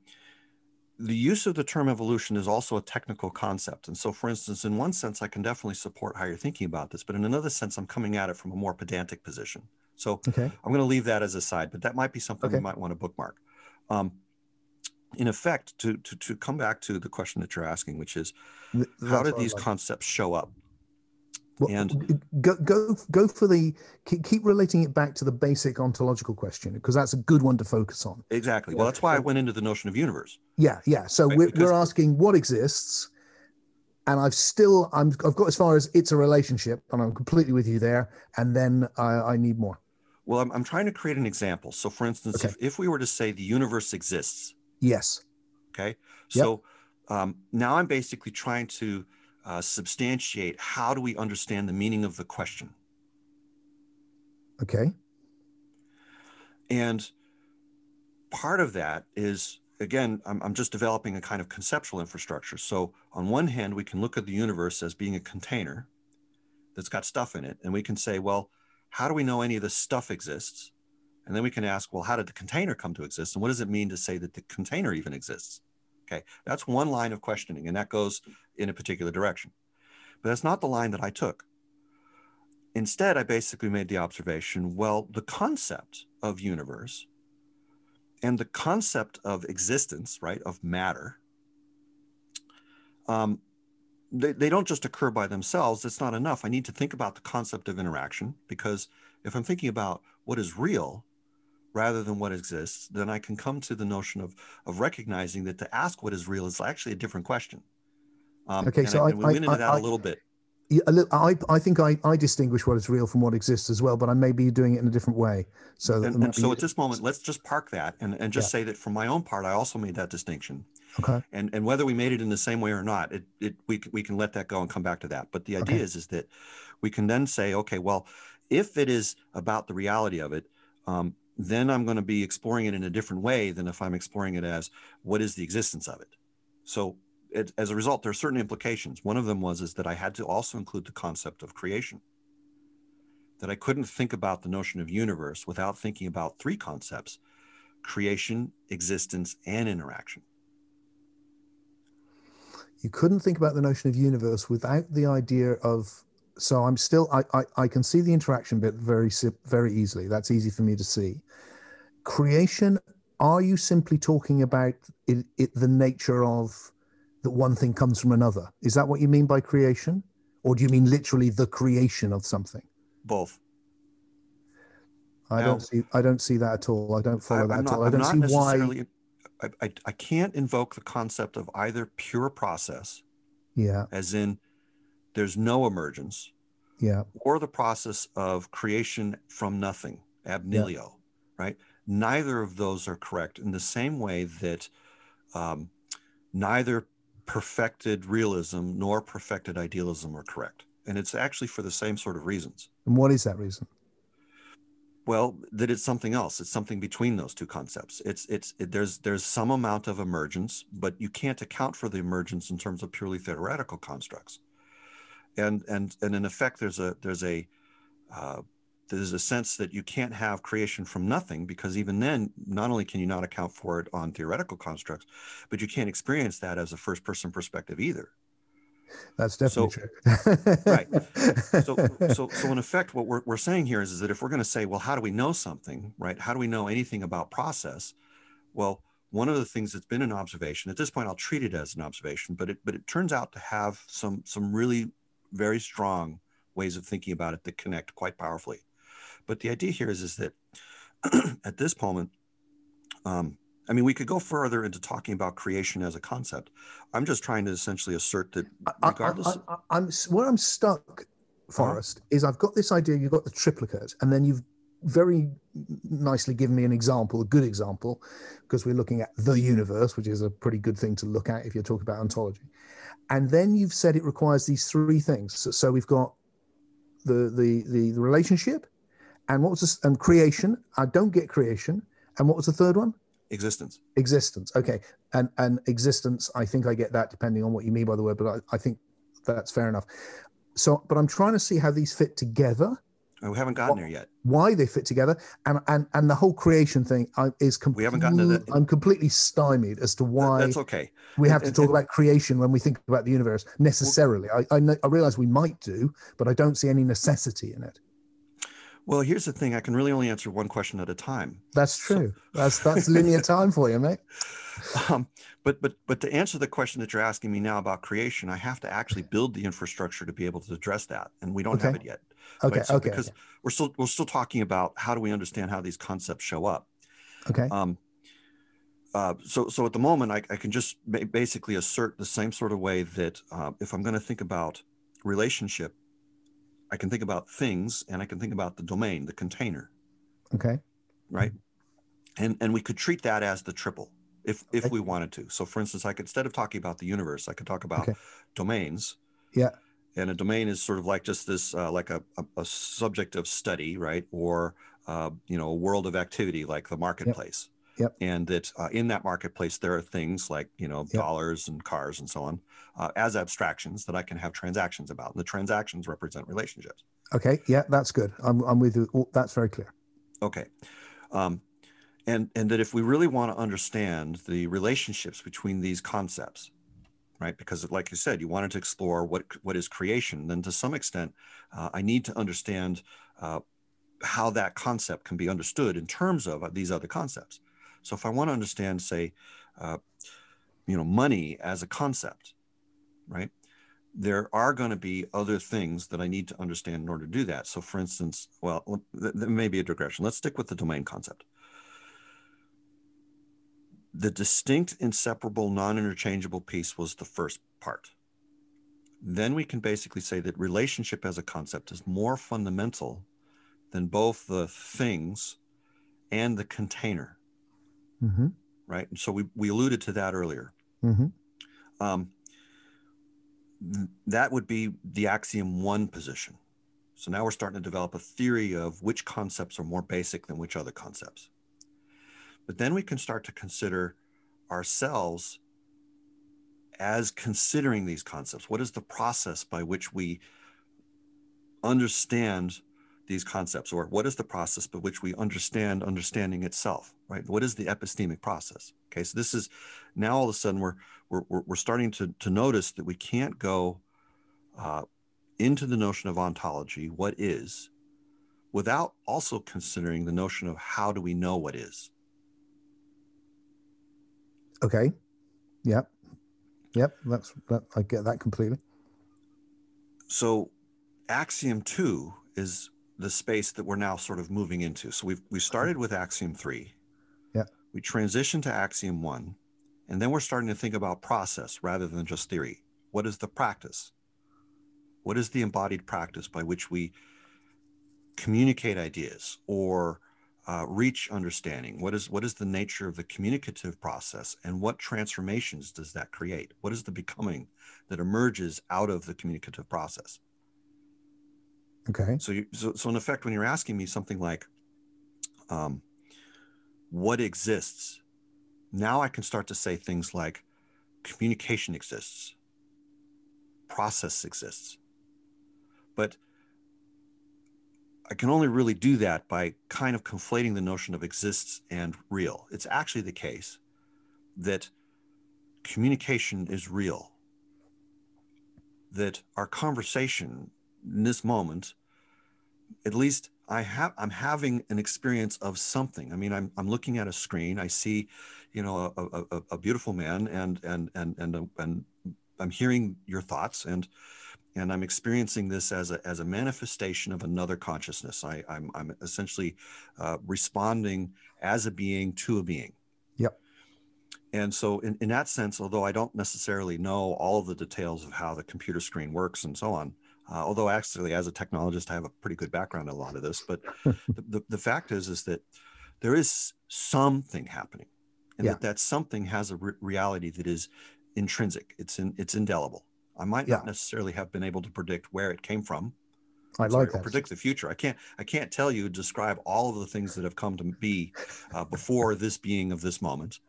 the use of the term evolution is also a technical concept. And so, for instance, in one sense, I can definitely support how you're thinking about this, but in another sense, I'm coming at it from a more pedantic position. So
Okay.
I'm going to leave that as a side, but that might be something
Okay.
you might want to bookmark. Um, in effect, to, to, to come back to the question that you're asking, which is
Th-
how
that's
did these
like.
concepts show up?
Well,
and-
go go go for the keep, keep relating it back to the basic ontological question because that's a good one to focus on.
Exactly. Well, that's why I went into the notion of universe.
Yeah, yeah. So
Right,
we're,
because-
we're asking what exists, and I've still I'm I've got as far as it's a relationship, and I'm completely with you there. And then I, I need more.
Well, I'm, I'm trying to create an example. So, for instance,
Okay.
if, if we were to say the universe exists,
Yes.
okay,
Yep.
so um, now I'm basically trying to uh, substantiate how do we understand the meaning of the question.
Okay.
And part of that is, again, I'm, I'm just developing a kind of conceptual infrastructure. So, on one hand, we can look at the universe as being a container. that's got stuff in it. And we can say, well, how do we know any of this stuff exists? And then we can ask, well, how did the container come to exist? And what does it mean to say that the container even exists? Okay, that's one line of questioning, and that goes in a particular direction. But that's not the line that I took. Instead, I basically made the observation well, the concept of universe and the concept of existence, right, of matter, um, they, they don't just occur by themselves. It's not enough. I need to think about the concept of interaction because if I'm thinking about what is real rather than what exists, then I can come to the notion of, of recognizing that to ask what is real is actually a different question.
Um, okay, so I,
we went into I, that I, a little bit.
I, I think I, I distinguish what is real from what exists as well, but I may be doing it in a different way. So,
and, and so at this moment, let's just park that and, and just yeah. say that for my own part, I also made that distinction.
Okay.
And and whether we made it in the same way or not, it, it we we can let that go and come back to that. But the idea okay. is is that we can then say, okay, well, if it is about the reality of it, um, then I'm going to be exploring it in a different way than if I'm exploring it as what is the existence of it. So it, as a result, there are certain implications. One of them was is that I had to also include the concept of creation. That I couldn't think about the notion of universe without thinking about three concepts: creation, existence, and interaction
you couldn't think about the notion of universe without the idea of so i'm still i i, I can see the interaction bit very very easily that's easy for me to see creation are you simply talking about it, it, the nature of that one thing comes from another is that what you mean by creation or do you mean literally the creation of something
both
I now, don't see. I don't see that at all. I don't follow I, that not, at all. I don't see why.
I, I, I can't invoke the concept of either pure process,
yeah,
as in there's no emergence,
yeah,
or the process of creation from nothing, ab nihilo, yeah. right? Neither of those are correct in the same way that um, neither perfected realism nor perfected idealism are correct. And it's actually for the same sort of reasons.
And what is that reason?
Well, that it's something else. It's something between those two concepts. It's it's it, there's there's some amount of emergence, but you can't account for the emergence in terms of purely theoretical constructs. And and and in effect, there's a there's a uh, there's a sense that you can't have creation from nothing because even then, not only can you not account for it on theoretical constructs, but you can't experience that as a first person perspective either.
That's definitely
so, true. right. *laughs* So, so, so in effect, what we're, we're saying here is, is that if we're going to say, well, how do we know something, right? How do we know anything about process? Well, one of the things that's been an observation at this point, I'll treat it as an observation, but it, but it turns out to have some, some really very strong ways of thinking about it that connect quite powerfully. But the idea here is, is that *clears throat* at this moment, um, I mean, we could go further into talking about creation as a concept. I'm just trying to essentially assert that regardless.
I, am where I'm stuck, uh-huh. Forrest, uh-huh. is I've got this idea. You've got the triplicate, and then you've very nicely given me an example, a good example, because we're looking at the universe, which is a pretty good thing to look at if you're talking about ontology. And then you've said it requires these three things. So, so we've got the, the the the relationship, and what was this? And creation. I don't get creation. And what was the third one?
Existence.
Existence. Okay. And and existence i think i get that depending on what you mean by the word but i, I think that's fair enough. So but i'm trying to see how these fit together.
Oh, we haven't gotten there yet.
why they fit together and and and the whole creation thing is complete, we haven't gotten to that i'm completely stymied as to why
that's okay.
we have to talk about creation when we think about the universe necessarily. Well, I, I i realize we might do but i don't see any necessity in it
well, here's the thing: I can really only answer one question at a time.
That's true. So, that's that's linear *laughs* time for you, mate.
Um, but but but to answer the question that you're asking me now about creation, I have to actually build the infrastructure to be able to address that, and we don't okay. have it yet.
Okay. Right? So
okay.
Because
okay. we're still we're still talking about how do we understand how these concepts show up.
Okay.
Um. Uh, so so at the moment, I, I can just basically assert the same sort of way that uh, if I'm going to think about relationship I can think about things and I can think about the domain, the container.
Okay.
Right. And and we could treat that as the triple if if we wanted to. So for instance, I could instead of talking about the universe, I could talk about okay. domains.
Yeah.
And a domain is sort of like just this uh, like a, a, a, subject of study, right? Or uh, you know, a world of activity like the marketplace.
Yep.
And that uh, in that marketplace, there are things like, you know,
Yep.
dollars and cars and so on uh, as abstractions that I can have transactions about. And the transactions represent relationships.
Okay. Yeah, that's good. I'm, I'm with you. Oh, that's very clear.
Okay. Um, and, and that if we really want to understand the relationships between these concepts, right? Because like you said, you wanted to explore what, what is creation, then to some extent, uh, I need to understand uh, how that concept can be understood in terms of these other concepts. So if I want to understand, say, uh, you know, money as a concept, right? There are going to be other things that I need to understand in order to do that. So, for instance, well, there may be a digression. Let's stick with the domain concept. The distinct, inseparable, non interchangeable piece was the first part. Then we can basically say that relationship as a concept is more fundamental than both the things and the container,
Mm-hmm.
right? And so we, we alluded to that earlier.
Mm-hmm.
Um, th- that would be the axiom one position. So now we're starting to develop a theory of which concepts are more basic than which other concepts. But then we can start to consider ourselves as considering these concepts. What is the process by which we understand these concepts, or what is the process by which we understand understanding itself, right? What is the epistemic process? Okay, so this is now all of a sudden we're we're, we're starting to, to notice that we can't go uh, into the notion of ontology, what is, without also considering the notion of how do we know what is.
Okay. Yep. Yep. That's that. I get that completely.
So, axiom two is the space that we're now sort of moving into. So we've we started with axiom three. We transition to axiom one, and then we're starting to think about process rather than just theory. What is the practice? What is the embodied practice by which we communicate ideas or uh, reach understanding? What is what is the nature of the communicative process, and what transformations does that create? What is the becoming that emerges out of the communicative process?
Okay.
So, you, so, so in effect, when you're asking me something like, um, "What exists?" Now I can start to say things like, "Communication exists, process exists," but I can only really do that by kind of conflating the notion of exists and real. It's actually the case that communication is real. That our conversation in this moment, at least I have, I'm having an experience of something. I mean, I'm, I'm looking at a screen. I see, you know, a, a, a beautiful man, and and and and and I'm hearing your thoughts, and and I'm experiencing this as a as a manifestation of another consciousness. I, I'm I'm essentially uh, responding as a being to a being.
Yep.
And so, in, in that sense, although I don't necessarily know all the details of how the computer screen works and so on, uh, although actually as a technologist i have a pretty good background in a lot of this but *laughs* the, the, the, fact is is that there is something happening and
Yeah.
that that something has a re- reality that is intrinsic it's in it's indelible i might
Yeah.
not necessarily have been able to predict where it came from
I like that.
predict the future i can't i can't tell you describe all of the things that have come to be uh, before *laughs* this being of this moment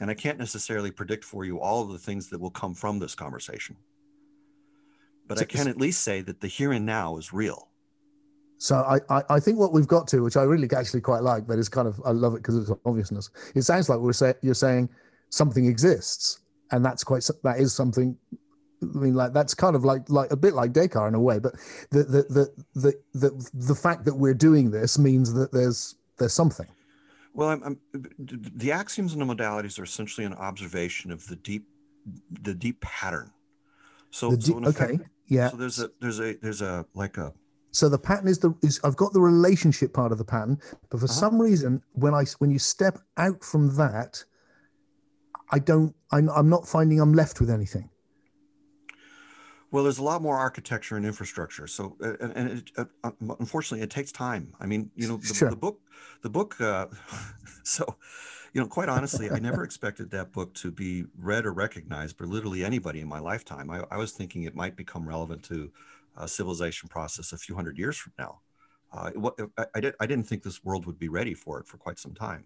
and i can't necessarily predict for you all of the things that will come from this conversation but i can at least say that the here and now is real
So I, I, I think what we've got to, which I really actually quite like, but it's kind of I love it because it's obviousness. It sounds like we're say, you're saying something exists, and that's quite that is something. I mean, like that's kind of like like a bit like Descartes in a way, but the the the the the, the fact that we're doing this means that there's there's something.
Well, I'm, I'm, the axioms and the modalities are essentially an observation of the deep, the deep pattern. So,
The
so in effect,
okay, yeah.
so there's a there's a there's a like a
So the pattern is the is I've got the relationship part of the pattern, but for
Uh-huh.
some reason when I when you step out from that, I don't I'm, I'm not finding I'm left with anything.
well, there's a lot more architecture and infrastructure. So, and, and it, uh, unfortunately, it takes time. I mean, you know, the,
Sure.
the book, the book. Uh, *laughs* so, you know, quite honestly, I never *laughs* expected that book to be read or recognized by literally anybody in my lifetime. I, I was thinking it might become relevant to a civilization process a few hundred years from now. Uh, it I, I, did, I didn't think this world would be ready for it for quite some time.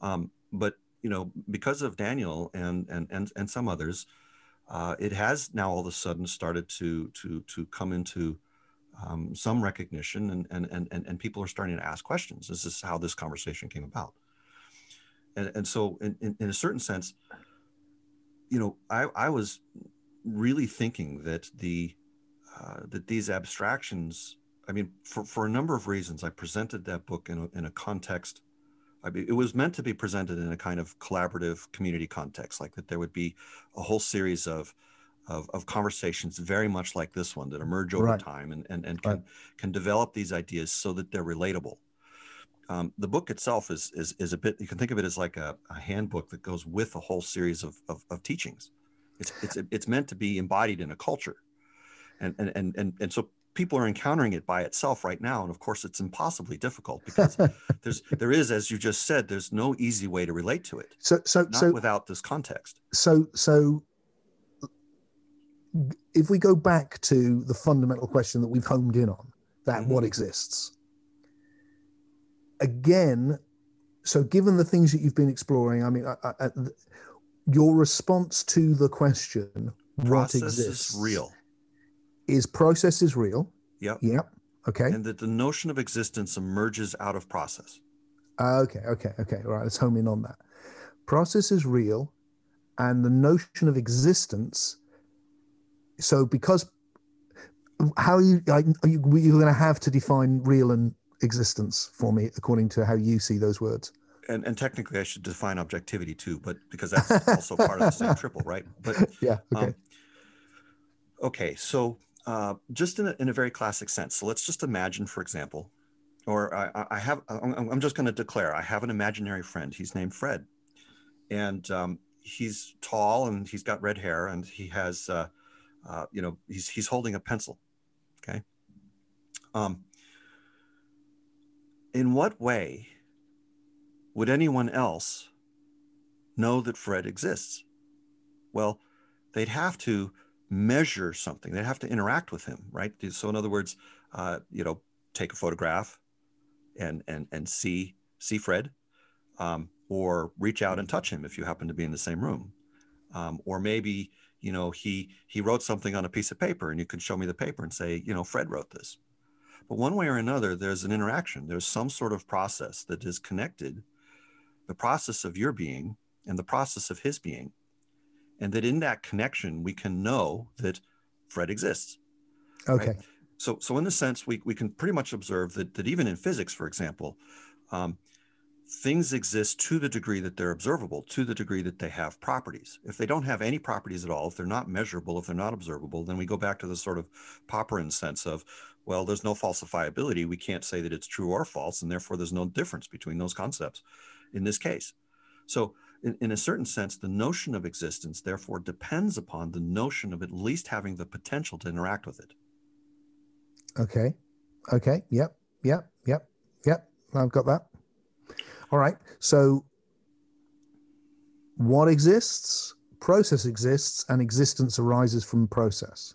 Um, but you know, because of Daniel and and and, and some others, uh, it has now all of a sudden started to to to come into um, some recognition, and, and and and and people are starting to ask questions. This is how this conversation came about, and and so in in, in a certain sense, you know, I I was really thinking that the uh, that these abstractions. I mean, for, for a number of reasons, I presented that book in a, in a context I mean, it was meant to be presented in a kind of collaborative community context, like that there would be a whole series of of, of conversations very much like this one that emerge over right. time and, and, and can, right. can develop these ideas so that they're relatable. Um, the book itself is, is, is a bit, you can think of it as like a, a handbook that goes with a whole series of, of, of teachings. It's, it's, it's meant to be embodied in a culture. And, and, and, and, and so people are encountering it by itself right now and of course it's impossibly difficult because *laughs* there's there is as you just said there's no easy way to relate to it
so so so
without this context
so so if we go back to the fundamental question that we've homed in on that mm-hmm. what exists again so given the things that you've been exploring i mean I, I, your response to the question
Process
what exists
is real
is process is real.
Yep.
Yep. Okay.
And that the notion of existence emerges out of process.
Uh, okay. Okay. Okay. All right. Let's home in on that. Process is real, and the notion of existence. So, because how are you are you, are you going to have to define real and existence for me according to how you see those words?
And, and technically, I should define objectivity too, but because that's also part of the same triple, right? But *laughs*
yeah. Okay. Um,
okay. So uh, just in a, in a very classic sense. So let's just imagine, for example, or I, I have, I'm just going to declare, I have an imaginary friend. He's named Fred, and um, he's tall and he's got red hair and he has, uh, uh, you know, he's he's holding a pencil. Okay. Um, in what way would anyone else know that Fred exists? Well, they'd have to measure something. They'd have to interact with him, right? So in other words, uh, you know, take a photograph and and and see see Fred, um, or reach out and touch him if you happen to be in the same room, um, or maybe you know he he wrote something on a piece of paper and you can show me the paper and say you know Fred wrote this. But one way or another, there's an interaction. There's some sort of process that is connected, the process of your being and the process of his being and that in that connection we can know that Fred exists.
Okay. Right?
So, so in the sense, we, we can pretty much observe that, that even in physics, for example, um, things exist to the degree that they're observable, to the degree that they have properties. If they don't have any properties at all, if they're not measurable, if they're not observable, then we go back to the sort of Popperian sense of, well, there's no falsifiability. We can't say that it's true or false, and therefore there's no difference between those concepts in this case. So in, in a certain sense, the notion of existence therefore depends upon the notion of at least having the potential to interact with it.
Okay. Okay. Yep. Yep. Yep. Yep. I've got that. All right. So, what exists? Process exists, and existence arises from process.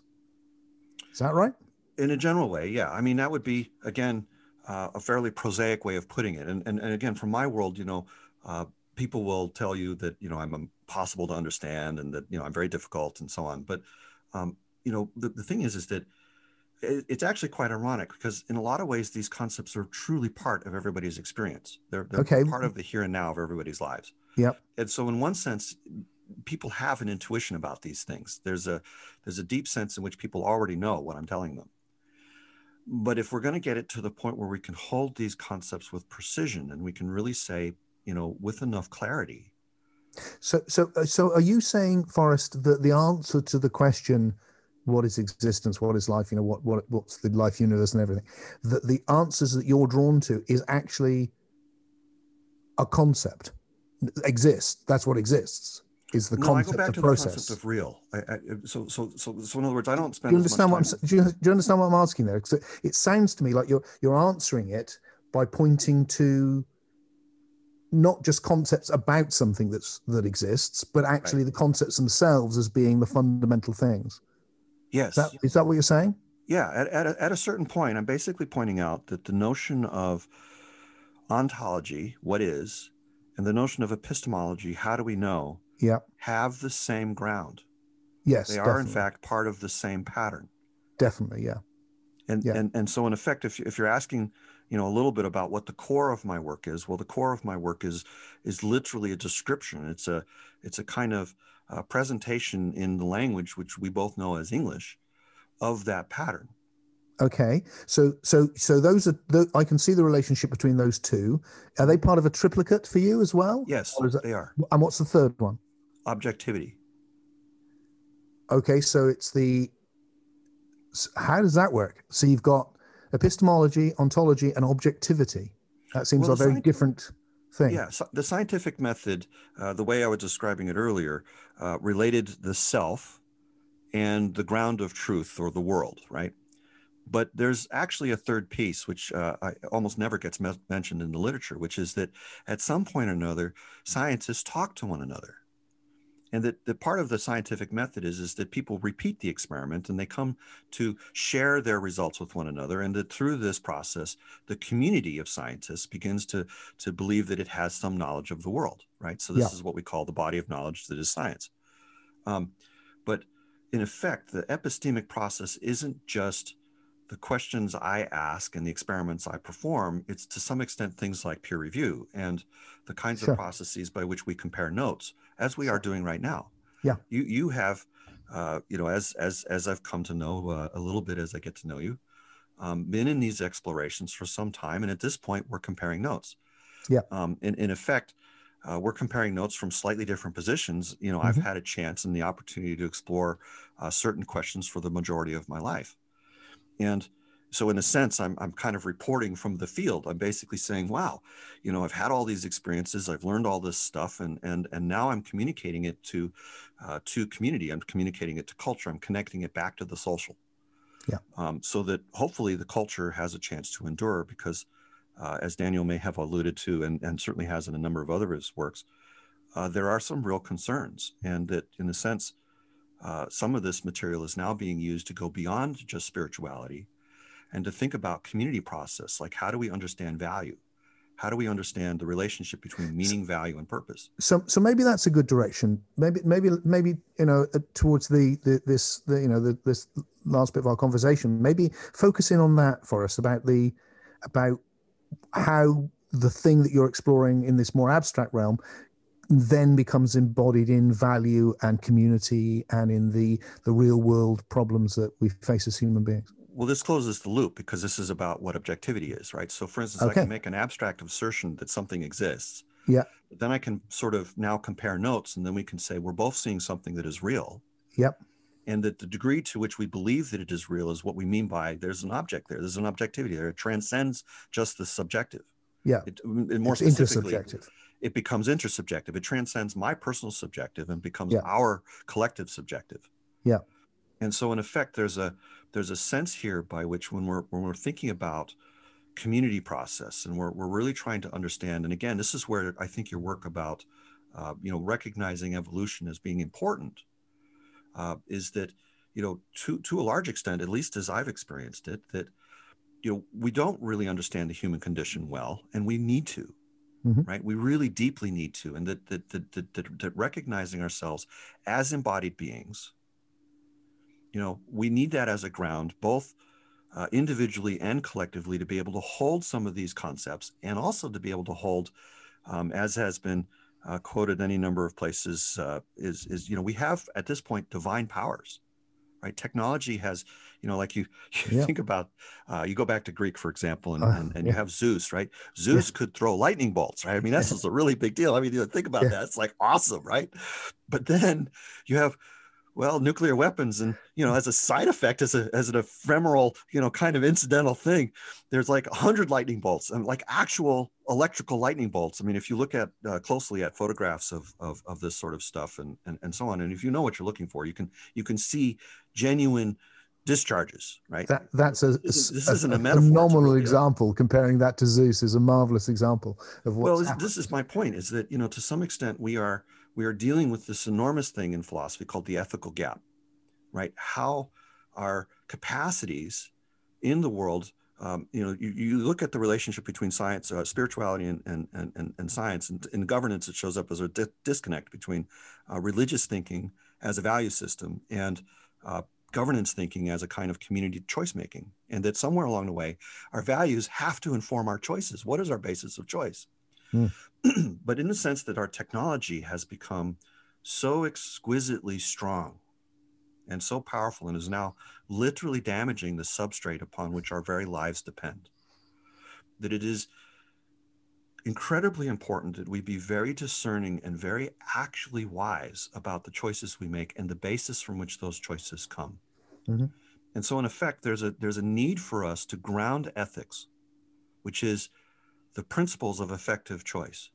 Is that right?
In a general way, yeah. I mean, that would be again uh, a fairly prosaic way of putting it. And, and and again, from my world, you know, uh, people will tell you that you know I'm impossible to understand and that you know I'm very difficult and so on. But um, you know the, the thing is is that it, it's actually quite ironic because in a lot of ways these concepts are truly part of everybody's experience. They're, they're okay. part of the here and now of everybody's lives.
Yep.
And so in one sense, people have an intuition about these things. There's a there's a deep sense in which people already know what I'm telling them. But if we're going to get it to the point where we can hold these concepts with precision and we can really say you know, with enough clarity.
So, so, uh, so, are you saying, Forrest, that the answer to the question, "What is existence? What is life? You know, what, what, what's the life universe and everything?" That the answers that you're drawn to is actually a concept exists. That's what exists. Is the
no,
concept
I go back
of
to
process.
the concept of real. I, I, so, so, so, so, in other words, I don't spend.
Do you understand what I'm? Do you, do you understand what I'm asking there? Because it, it sounds to me like you're you're answering it by pointing to not just concepts about something that's that exists, but actually right. the concepts themselves as being the fundamental things.
Yes.
Is that, is that what you're saying?
Yeah. At, at, a, at a certain point, I'm basically pointing out that the notion of ontology, what is, and the notion of epistemology, how do we know,
yeah,
have the same ground.
Yes,
they are definitely. in fact part of the same pattern.
Definitely, yeah.
And yeah. and and so in effect, if if you're asking, you know, a little bit about what the core of my work is, well, the core of my work is is literally a description. It's a it's a kind of uh, presentation in the language which we both know as English of that pattern.
Okay, so so so those are the, I can see the relationship between those two. Are they part of a triplicate for you as well?
Yes, they are.
And what's the third one?
Objectivity.
Okay, so it's the. How does that work? So you've got epistemology, ontology, and objectivity. That seems well, a very different thing.
Yeah, so the scientific method, uh, the way I was describing it earlier, uh, related the self and the ground of truth or the world, right? But there's actually a third piece, which uh, almost never gets me- mentioned in the literature, which is that at some point or another, scientists talk to one another and that the part of the scientific method is is that people repeat the experiment and they come to share their results with one another. And that through this process the community of scientists begins to to believe that it has some knowledge of the world right? So this yeah. is what we call the body of knowledge that is science. Um, but in effect the epistemic process isn't just the questions I ask and the experiments I perform, it's to some extent things like peer review and the kinds sure. of processes by which we compare notes, as we are doing right now.
Yeah.
You you have, uh, you know, as as as I've come to know uh, a little bit as I get to know you, um, been in these explorations for some time, and at this point we're comparing notes.
Yeah.
Um, in in effect. Uh, we're comparing notes from slightly different positions. You know, mm-hmm. I've had a chance and the opportunity to explore uh, certain questions for the majority of my life. And so in a sense, I'm, I'm kind of reporting from the field. I'm basically saying, wow, you know, I've had all these experiences, I've learned all this stuff, and and and now I'm communicating it to uh, to community. I'm communicating it to culture. I'm connecting it back to the social.
Yeah.
Um, so that hopefully the culture has a chance to endure because, uh, as Daniel may have alluded to, and, and certainly has in a number of other of his works, uh, there are some real concerns, and that in a sense, uh, some of this material is now being used to go beyond just spirituality and to think about community process like how do we understand value? How do we understand the relationship between meaning value and purpose?
So so maybe that's a good direction. Maybe maybe maybe you know uh, towards the, the this the, you know the, this last bit of our conversation maybe focusing on that Forrest about the about how the thing that you're exploring in this more abstract realm then becomes embodied in value and community and in the the real world problems that we face as human beings.
Well this closes the loop because this is about what objectivity is right? So for instance okay. i can make an abstract assertion that something exists.
Yeah.
Then i can sort of now compare notes and then we can say we're both seeing something that is real.
Yep.
And that the degree to which we believe that it is real is what we mean by there's an object there there's an objectivity there. It transcends just the subjective.
Yeah.
It, more it's specifically it becomes intersubjective. It transcends my personal subjective and becomes yeah. our collective subjective.
Yeah.
And so in effect, there's a there's a sense here by which when we're when we're thinking about community process and we're, we're really trying to understand and again this is where i think your work about uh, you know recognizing evolution as being important uh, is that you know to to a large extent at least as i've experienced it that you know we don't really understand the human condition well and we need to mm-hmm. right? We really deeply need to, and that that, that that, that that recognizing ourselves as embodied beings, you know, we need that as a ground, both uh, individually and collectively, to be able to hold some of these concepts, and also to be able to hold, um, as has been uh, quoted any number of places, uh, is is you know we have at this point divine powers right technology has you know like you, *laughs* you yeah. think about uh, you go back to greek for example and, uh, and, and yeah. you have zeus right zeus yeah. could throw lightning bolts right i mean *laughs* that's just a really big deal i mean you know, think about that it's like awesome right but then you have well nuclear weapons and you know as a side effect as a as an ephemeral you know kind of incidental thing there's like 100 lightning bolts and like actual electrical lightning bolts. I mean if you look at uh, closely at photographs of, of of this sort of stuff and, and and so on and if you know what you're looking for you can you can see genuine discharges right?
That that's a this, this a, isn't a, a phenomenal example. Comparing that to zeus is a marvelous example of what
well this, this is my point is that you know to some extent we are we are dealing with this enormous thing in philosophy called the ethical gap, right? How our capacities in the world um, you know, you, you look at the relationship between science, uh, spirituality, and, and, and, and science. And in governance, it shows up as a di- disconnect between uh, religious thinking as a value system and uh, governance thinking as a kind of community choice making. And that somewhere along the way, our values have to inform our choices. What is our basis of choice? Mm. *clears throat* but in the sense that our technology has become so exquisitely strong and so powerful and is now literally damaging the substrate upon which our very lives depend. That it is incredibly important that we be very discerning and very actually wise about the choices we make and the basis from which those choices come. Mm-hmm. And so, in effect, there's a there's a need for us to ground ethics, which is the principles of effective choice,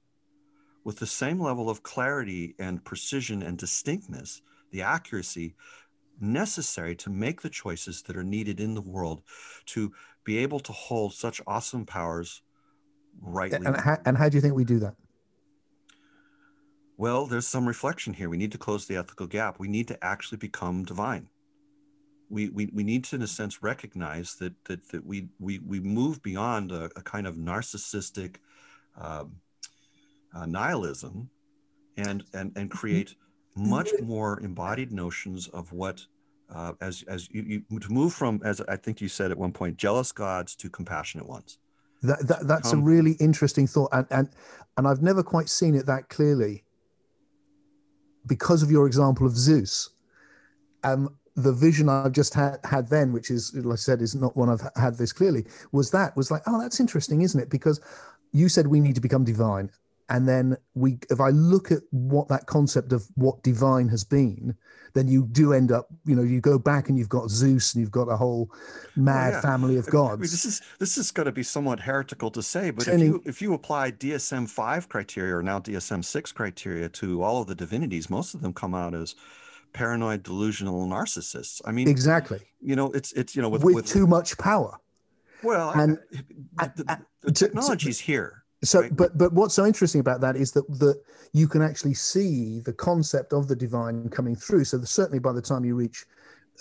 with the same level of clarity and precision and distinctness, the accuracy necessary to make the choices that are needed in the world to be able to hold such awesome powers rightly.
And how, and how do you think we do that?
Well, there's some reflection here. We need to close the ethical gap. We need to actually become divine. We, we, we need to, in a sense, recognize that that, that we, we, we move beyond a, a kind of narcissistic um, uh, nihilism and, and, and create much more embodied notions of what uh, as as you, you to move from as I think you said at one point jealous gods to compassionate ones.
That, that that's a really interesting thought, and and and I've never quite seen it that clearly. Because of your example of Zeus, um, the vision I've just had had then, which is like I said, is not one I've had this clearly, was that was like, oh, that's interesting, isn't it? Because you said we need to become divine, and then we if i look at what that concept of what divine has been then you do end up you know you go back and you've got zeus and you've got a whole oh, mad oh, yeah. family of gods I
mean, this is this is going to be somewhat heretical to say but Turning, if you if you apply dsm-5 criteria or now dsm-6 criteria to all of the divinities most of them come out as paranoid delusional narcissists. I mean
exactly.
you know it's it's you know
with, with, with too much power.
Well and, I, the, the, the technology's here
so right. but but what's so interesting about that is that that you can actually see the concept of the divine coming through. So certainly by the time you reach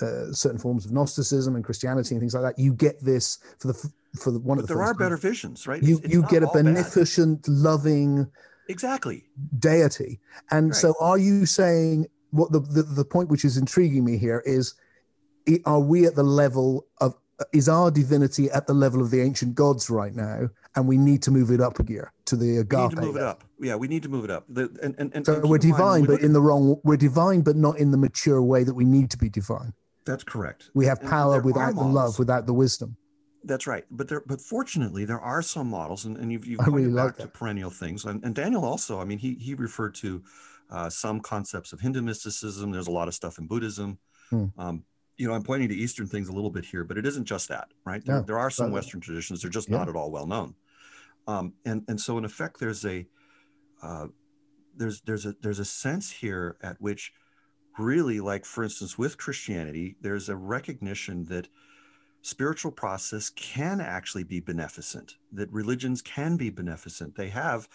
uh, certain forms of gnosticism and christianity and things like that you get this for the for the, one
but
of the
there are better visions right?
You it's, you get a beneficent bad. loving
exactly.
deity. And right. so are you saying what the, the the point which is intriguing me here is are we at the level of is our divinity at the level of the ancient gods right now and we need to move it up a gear to the agape.
We need to move it up. Yeah, we need to move it up. The, and, and, and,
so we're divine, but in the wrong. We're divine, but not in the mature way that we need to be divine.
That's correct.
We have power without the love, without the wisdom.
That's right. But there, but fortunately, there are some models, and, and you've, you've pointed really back to perennial things. And, and Daniel also, I mean, he he referred to uh, some concepts of Hindu mysticism. There's a lot of stuff in Buddhism. Hmm. Um, you know, I'm pointing to Eastern things a little bit here, but it isn't just that, right? There, no, there are some Western traditions. They're just yeah. not at all well known. Um, and and so in effect, there's a uh, there's there's a there's a sense here at which really, like for instance, with Christianity, there's a recognition that spiritual process can actually be beneficent that religions can be beneficent. They have.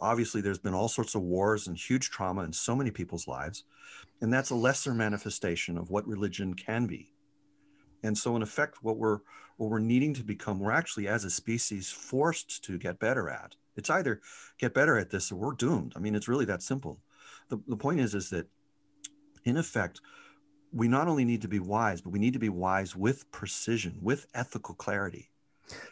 Obviously there's been all sorts of wars and huge trauma in so many people's lives and that's a lesser manifestation of what religion can be. And so in effect what we're what we're needing to become we're actually as a species forced to get better at. It's either get better at this or we're doomed. I mean it's really that simple. The, the point is is that in effect we not only need to be wise but we need to be wise with precision with ethical clarity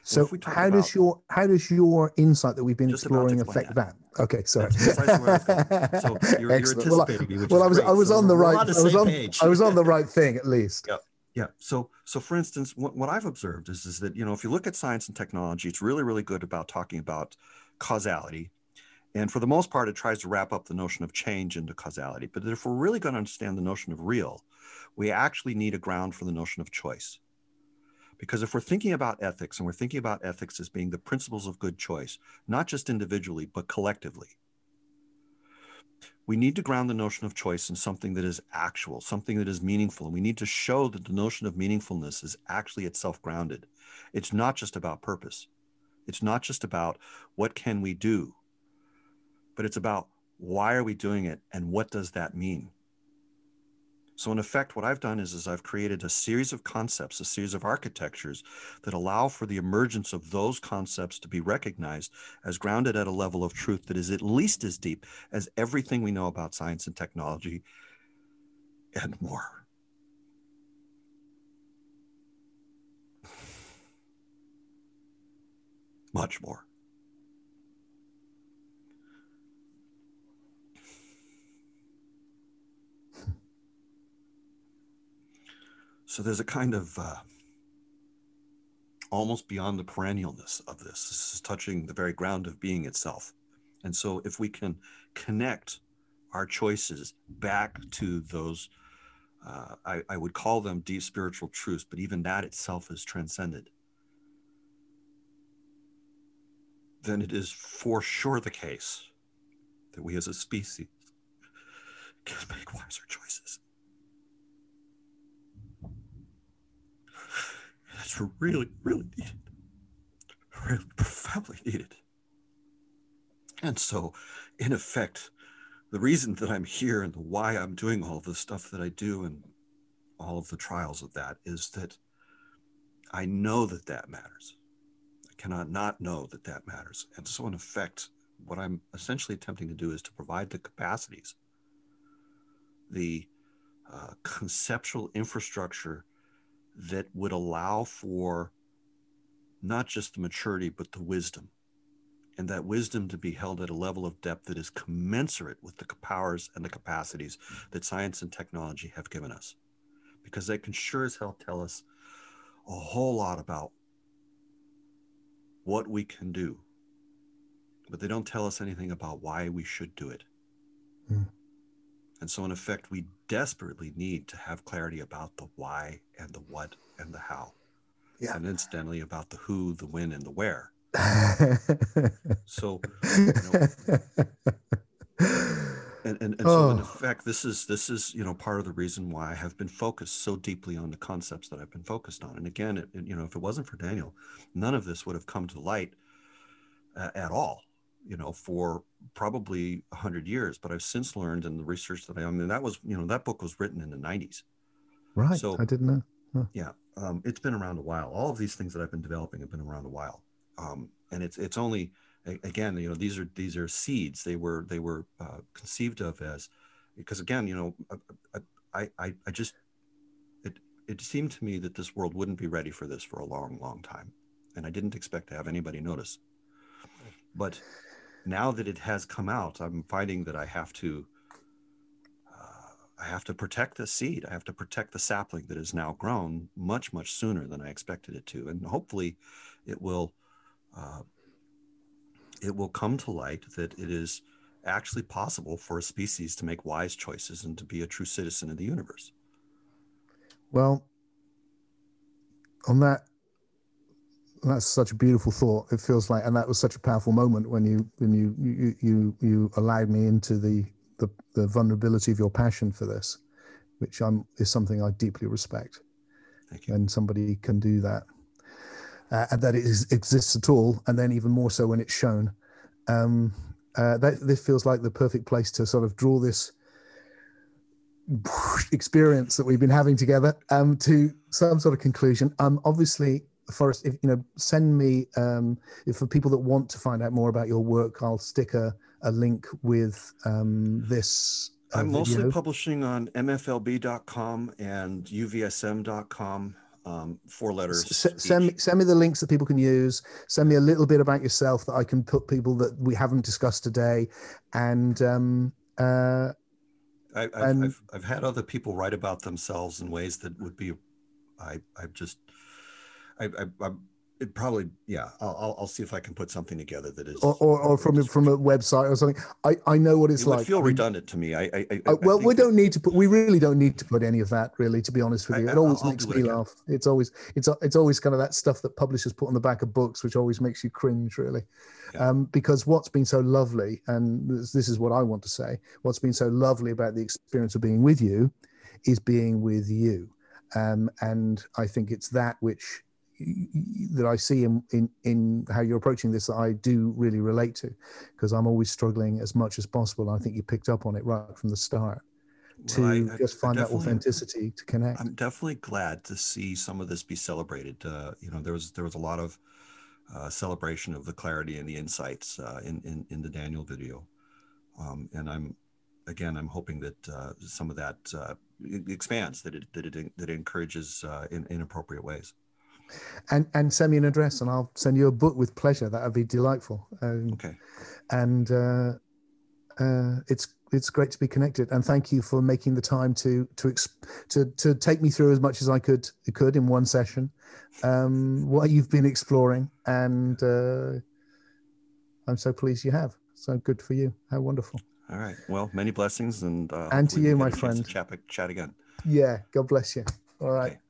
so how does your how does your insight that we've been exploring affect that. that. Okay, sorry. *laughs* so you're, you're well, I, well I was I was so on the right I was on I was on the right thing at least.
Yep. Yeah. So, so for instance, what, what I've observed is, is that, you know, if you look at science and technology, it's really, really good about talking about causality. And for the most part, it tries to wrap up the notion of change into causality. But if we're really going to understand the notion of real, we actually need a ground for the notion of choice. Because if we're thinking about ethics and we're thinking about ethics as being the principles of good choice, not just individually, but collectively, we need to ground the notion of choice in something that is actual, something that is meaningful. And we need to show that the notion of meaningfulness is actually itself grounded. It's not just about purpose. It's not just about what can we do, but it's about why are we doing it and what does that mean? So in effect, what I've done is, is I've created a series of concepts, a series of architectures that allow for the emergence of those concepts to be recognized as grounded at a level of truth that is at least as deep as everything we know about science and technology and more. *sighs* Much more. So there's a kind of uh, almost beyond the perennialness of this. This is touching the very ground of being itself. And so if we can connect our choices back to those, uh, I, I would call them deep spiritual truths, but even that itself is transcended, then it is for sure the case that we as a species can make wiser choices. That's really, really needed. Really profoundly needed. And so, in effect, the reason that I'm here and the why I'm doing all the stuff that I do and all of the trials of that is that I know that that matters. I cannot not know that that matters. And so, in effect, what I'm essentially attempting to do is to provide the capacities, the uh, conceptual infrastructure that would allow for not just the maturity, but the wisdom. And that wisdom to be held at a level of depth that is commensurate with the powers and the capacities that science and technology have given us. Because they can sure as hell tell us a whole lot about what we can do, but they don't tell us anything about why we should do it. Mm. And so, in effect, we desperately need to have clarity about the why and the what and the how. Yeah. And incidentally, about the who, the when, and the where. *laughs* so, you know, and, and, and oh. so in oh. effect, this is this is you know part of the reason why I have been focused so deeply on the concepts that I've been focused on. And again, it, you know, if it wasn't for Daniel, none of this would have come to light uh, at all you know, for probably a hundred years. But I've since learned in the research that I, I mean, that was, you know, that book was written in the '90s.
Right. So I didn't know.
Huh. Yeah, um, it's been around a while. All of these things that I've been developing have been around a while, um, and it's it's only again, you know, these are these are seeds. They were they were uh, conceived of as because again, you know, I I I just it it seemed to me that this world wouldn't be ready for this for a long long time, and I didn't expect to have anybody notice. But now that it has come out, I'm finding that I have to uh, I have to protect the seed. I have to protect the sapling that is now grown much much sooner than I expected it to, and hopefully, it will uh, it will come to light that it is actually possible for a species to make wise choices and to be a true citizen of the universe.
Well, on that that's such a beautiful thought. It feels like, and that was such a powerful moment when you when you you you, you allowed me into the, the the vulnerability of your passion for this, which I'm is something I deeply respect.
Thank you.
When somebody can do that, uh, and that it is, exists at all, and then even more so when it's shown. Um, uh, that this feels like the perfect place to sort of draw this experience that we've been having together um, to some sort of conclusion. Um, obviously, Forrest, if you know, send me um, if for people that want to find out more about your work, I'll stick a, a link with um, this.
Uh, I'm video. mostly publishing on MFLB.com and UVSM.com. Um, four letters.
S- send me send me the links that people can use. Send me a little bit about yourself that I can put people that we haven't discussed today, and um, uh,
I, have I've, I've had other people write about themselves in ways that would be, I I just I, I, I it probably yeah I'll, I'll see if i can put something together that is
or, or, or from from a website or something. I i know what it's like.
it
like.
feel redundant to me. I i, I
uh, well we don't need to put we really don't need to put any of that really to be honest with you. It always I'll makes me it laugh. It's always it's it's always kind of that stuff that publishers put on the back of books which always makes you cringe really. Yeah. um, because what's been so lovely and this, this is what i want to say what's been so lovely about the experience of being with you is being with you. Um, and i think it's that which that I see in, in, in how you're approaching this that I do really relate to because I'm always struggling as much as possible. I think you picked up on it right from the start to
Well, I-
just find that authenticity to connect.
I'm definitely glad to see some of this be celebrated. Uh, you know, there was there was a lot of uh, celebration of the clarity and the insights uh, in, in in the Daniel video, um, and I'm again I'm hoping that uh, some of that uh, expands, that it that it that it encourages uh, in inappropriate ways.
And and send me an address and I'll send you a book with pleasure. That would be delightful. Um,
Okay,
and uh, uh, it's it's great to be connected. And thank you for making the time to to to to take me through as much as I could could in one session. Um, what you've been exploring, and uh, I'm so pleased you have. So good for you. How wonderful.
all right. Well, many blessings, and uh,
And to you, my
chance to
friend.
Chat, chat again.
Yeah. God bless you. All right.
Okay.